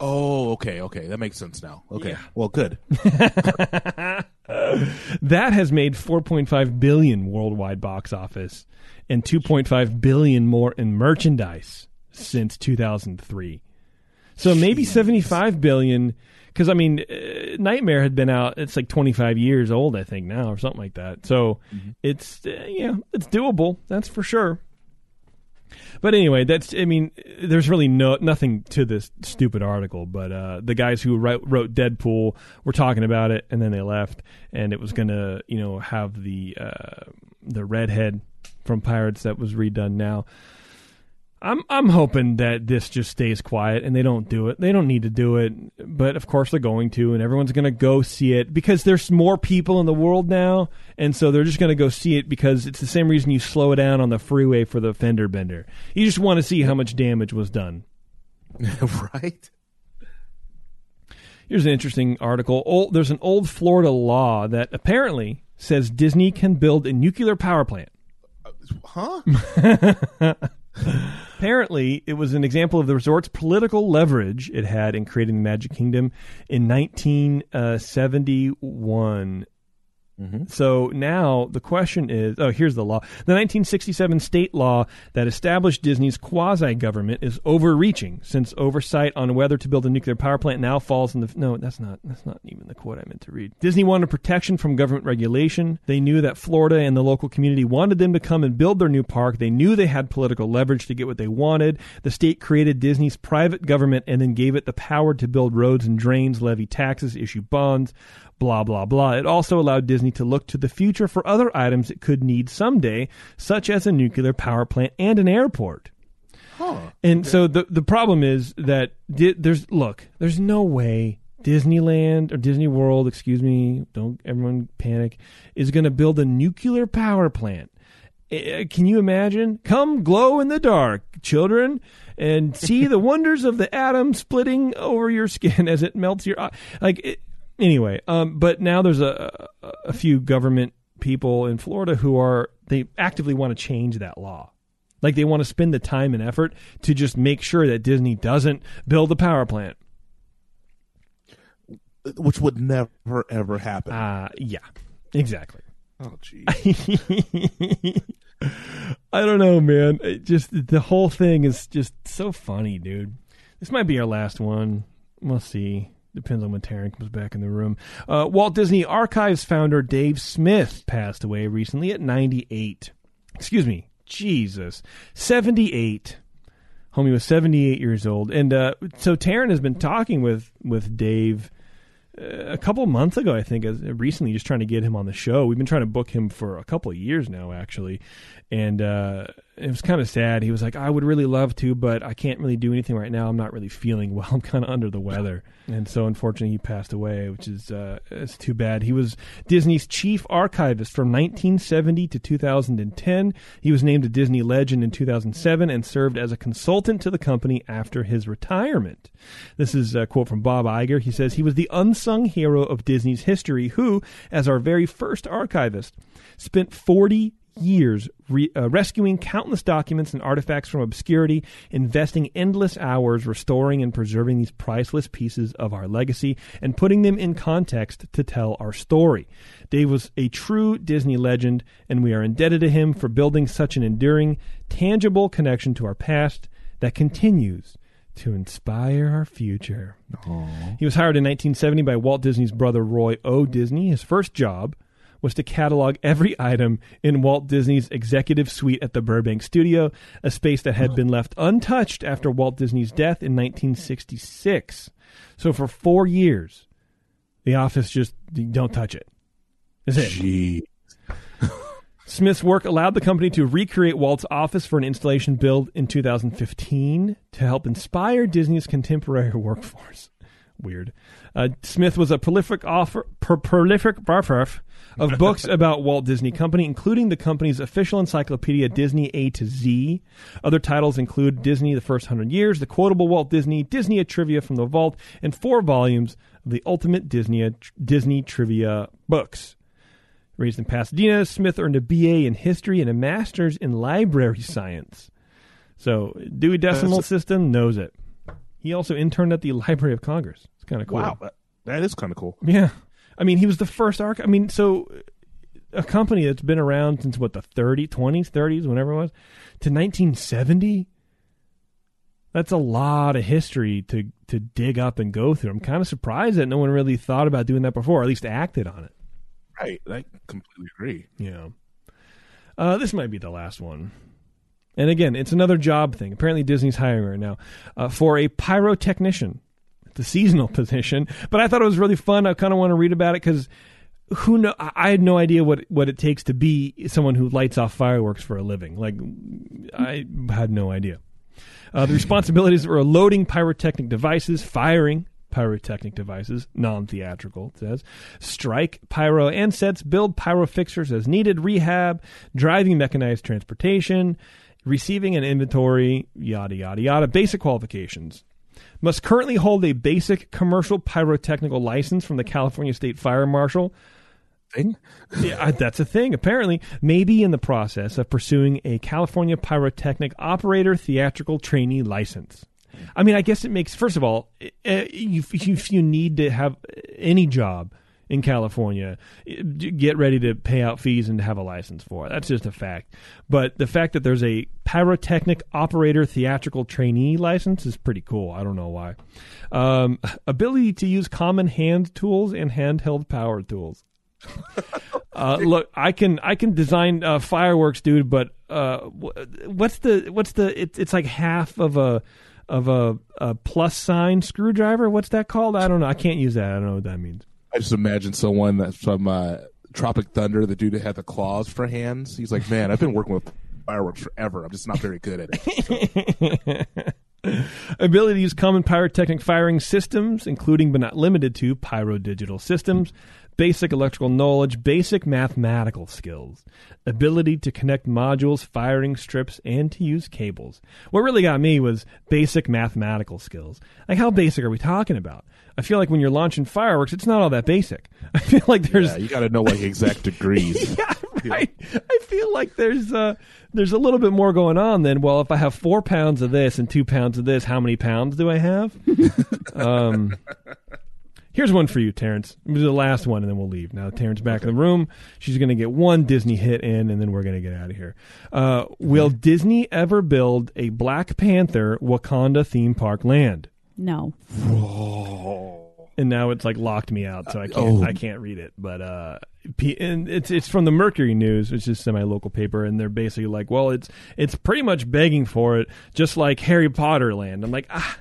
Oh, okay, okay. That makes sense now. Okay. Yeah. Well, good. That has made 4.5 billion worldwide box office and 2.5 billion more in merchandise since 2003. So maybe 75 billion cuz I mean uh, Nightmare had been out it's like 25 years old I think now or something like that. So it's uh, yeah, it's doable. That's for sure. But anyway, that's I mean, there's really no nothing to this stupid article. But uh, the guys who wrote, wrote Deadpool were talking about it, and then they left, and it was gonna you know have the uh, the redhead from Pirates that was redone now. I'm I'm hoping that this just stays quiet and they don't do it. They don't need to do it, but of course they're going to, and everyone's going to go see it because there's more people in the world now, and so they're just going to go see it because it's the same reason you slow down on the freeway for the fender bender. You just want to see how much damage was done. right? Here's an interesting article. Old, there's an old Florida law that apparently says Disney can build a nuclear power plant. Uh, huh? Apparently, it was an example of the resort's political leverage it had in creating the Magic Kingdom in 1971. Mm-hmm. So now the question is oh, here's the law. The 1967 state law that established Disney's quasi government is overreaching since oversight on whether to build a nuclear power plant now falls in the. No, that's not, that's not even the quote I meant to read. Disney wanted protection from government regulation. They knew that Florida and the local community wanted them to come and build their new park. They knew they had political leverage to get what they wanted. The state created Disney's private government and then gave it the power to build roads and drains, levy taxes, issue bonds blah, blah, blah. It also allowed Disney to look to the future for other items it could need someday, such as a nuclear power plant and an airport. Huh. And so the the problem is that di- there's look, there's no way Disneyland or Disney World, excuse me, don't everyone panic, is going to build a nuclear power plant. Eh, Can you imagine? Come glow in the dark, children, and see the wonders of the atom splitting over your skin as it melts your eye. Like it, anyway, um, but now there's a, a few government people in Florida who are they actively want to change that law. Like they want to spend the time and effort to just make sure that Disney doesn't build a power plant. which would never ever happen. Uh yeah. Exactly. oh, gee. I don't know, man. It just the whole thing is just so funny, dude. This might be our last one. We'll see. Depends on when Taryn comes back in the room. Uh, Walt Disney Archives founder Dave Smith passed away recently at 98. Excuse me. Jesus. 78. Homie was 78 years old. And uh, so Taryn has been talking with, with Dave uh, a couple months ago, I think, as, recently, just trying to get him on the show. We've been trying to book him for a couple of years now, actually. And uh, it was kind of sad. He was like, I would really love to, but I can't really do anything right now. I'm not really feeling well. I'm kind of under the weather. And so, unfortunately, he passed away, which is uh, it's too bad. He was Disney's chief archivist from 1970 to 2010. He was named a Disney legend in 2007 and served as a consultant to the company after his retirement. This is a quote from Bob Iger. He says, He was the unsung hero of Disney's history who, as our very first archivist, spent 40 years re- uh, rescuing countless documents and artifacts from obscurity, investing endless hours restoring and preserving these priceless pieces of our legacy, and putting them in context to tell our story. Dave was a true Disney legend, and we are indebted to him for building such an enduring, tangible connection to our past that continues to inspire our future. He was hired in 1970 by Walt Disney's brother Roy O. Disney. His first job was to catalog every item in Walt Disney's executive suite at the Burbank studio, a space that had been left untouched after Walt Disney's death in 1966. So for four years, the office just don't touch it. That's it. Gee. Smith's work allowed the company to recreate Walt's office for an installation build in 2015 to help inspire Disney's contemporary workforce. Weird. Uh, Smith was a prolific offer, pro- prolific author of books about Walt Disney Company, including the company's official encyclopedia Disney A to Z. Other titles include Disney: The First Hundred Years, The Quotable Walt Disney, Disney: A Trivia from the Vault, and four volumes of the Ultimate Disney Disney Trivia books. Raised in Pasadena, Smith earned a BA in history and a master's in library science. So, Dewey Decimal That's- System knows it. He also interned at the Library of Congress. It's kind of cool. Wow, that, that is kind of cool. Yeah. I mean, he was the first arch. I mean, so a company that's been around since what the 30s, 20s, 30s, whenever it was, to 1970. That's a lot of history to to dig up and go through. I'm kind of surprised that no one really thought about doing that before, or at least acted on it. Right, I completely agree. Yeah. Uh, this might be the last one. And again, it's another job thing. Apparently, Disney's hiring right now uh, for a pyrotechnician. It's a seasonal position, but I thought it was really fun. I kind of want to read about it because who know? I had no idea what what it takes to be someone who lights off fireworks for a living. Like, I had no idea. Uh, the responsibilities were loading pyrotechnic devices, firing pyrotechnic devices, non-theatrical, it says, strike pyro and sets, build pyro fixtures as needed, rehab, driving mechanized transportation, receiving an inventory, yada, yada, yada. Basic qualifications. Must currently hold a basic commercial pyrotechnical license from the California State Fire Marshal. Thing? Yeah, that's a thing. Apparently, maybe in the process of pursuing a California Pyrotechnic Operator Theatrical Trainee License. I mean, I guess it makes. First of all, uh, if you need to have any job in California, get ready to pay out fees and have a license for it. That's just a fact. But the fact that there's a pyrotechnic operator theatrical trainee license is pretty cool. I don't know why. Um, ability to use common hand tools and handheld power tools. Uh, look, I can I can design uh, fireworks, dude. But uh, what's the what's the? It's it's like half of a of a, a plus sign screwdriver. What's that called? I don't know. I can't use that. I don't know what that means. I just imagine someone that's from uh, Tropic Thunder, the dude that had the claws for hands. He's like, man, I've been working with fireworks forever. I'm just not very good at it. Ability to use common pyrotechnic firing systems, including but not limited to pyro digital systems, basic electrical knowledge, basic mathematical skills, ability to connect modules, firing strips, and to use cables. What really got me was basic mathematical skills. Like, how basic are we talking about? I feel like when you're launching fireworks, it's not all that basic. I feel like there's Yeah, you got to know like exact degrees. yeah, right. I feel like there's uh, there's a little bit more going on than well, if I have four pounds of this and two pounds of this, how many pounds do I have? um, here's one for you, Terrence. This is the last one, and then we'll leave. Now, Terrence back in the room. She's going to get one Disney hit in, and then we're going to get out of here. Uh, will Disney ever build a Black Panther Wakanda theme park land? No. and now it's like locked me out, so I can't Oh. I can't read it. But uh, and it's it's from the Mercury News, which is a semi local paper, and they're basically like, well, it's it's pretty much begging for it, just like Harry Potter land. I'm like, ah,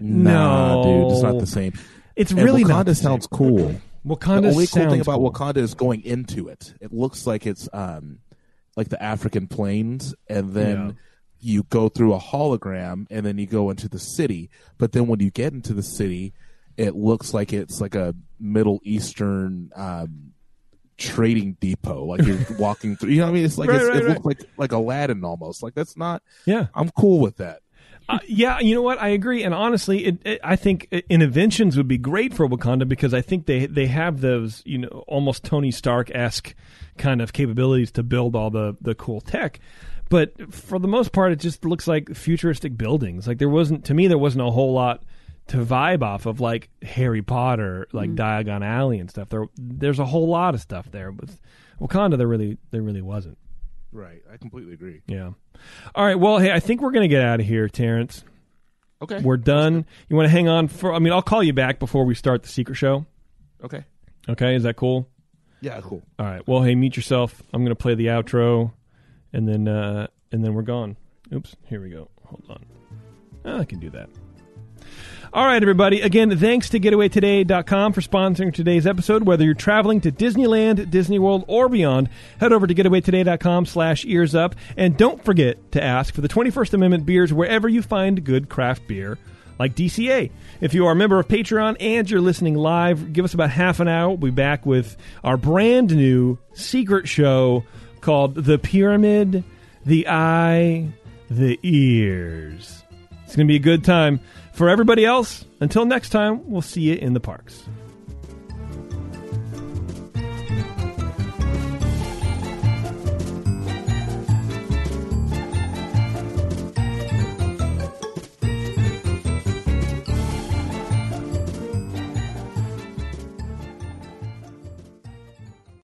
Nah, No. dude, it's not the same. It's And really Wakanda not. the sounds cool. Wakanda the only cool thing about cool. Wakanda is going into it. It looks like it's um like the African plains, and then Yeah. you go through a hologram, and then you go into the city. But then when you get into the city, it looks like it's like a Middle Eastern um, trading depot. Like you're walking through. You know what I mean? It's like Right, it's, right, it right. looks like like Aladdin almost. Like that's not. Yeah. I'm cool with that. Uh, yeah, you know what? I agree, and honestly, it, it, I think interventions would be great for Wakanda because I think they they have those you know almost Tony Stark esque kind of capabilities to build all the the cool tech. But for the most part, it just looks like futuristic buildings. Like there wasn't to me, there wasn't a whole lot to vibe off of like Harry Potter, like Diagon Alley and stuff. There, there's a whole lot of stuff there, but Wakanda, there really there really wasn't. Right. I completely agree. Yeah. All right. Well, hey, I think we're gonna get out of here, Terrence. Okay. We're done. You want to hang on for? I mean, I'll call you back before we start the secret show. Okay. Okay, is that cool? Yeah. Cool. All right. Well, hey, meet yourself. I'm gonna play the outro, and then uh, and then we're gone. Oops. Here we go. Hold on. Ah, I can do that. All right, everybody. Again, thanks to GetAwayToday.com for sponsoring today's episode. Whether you're traveling to Disneyland, Disney World, or beyond, head over to GetAwayToday.com slash ears up. And don't forget to ask for the 21st Amendment beers wherever you find good craft beer, like DCA. If you are a member of Patreon and you're listening live, give us about half an hour. We'll be back with our brand new secret show called The Pyramid, The Eye, The Ears. It's going to be a good time. For everybody else, until next time, we'll see you in the parks.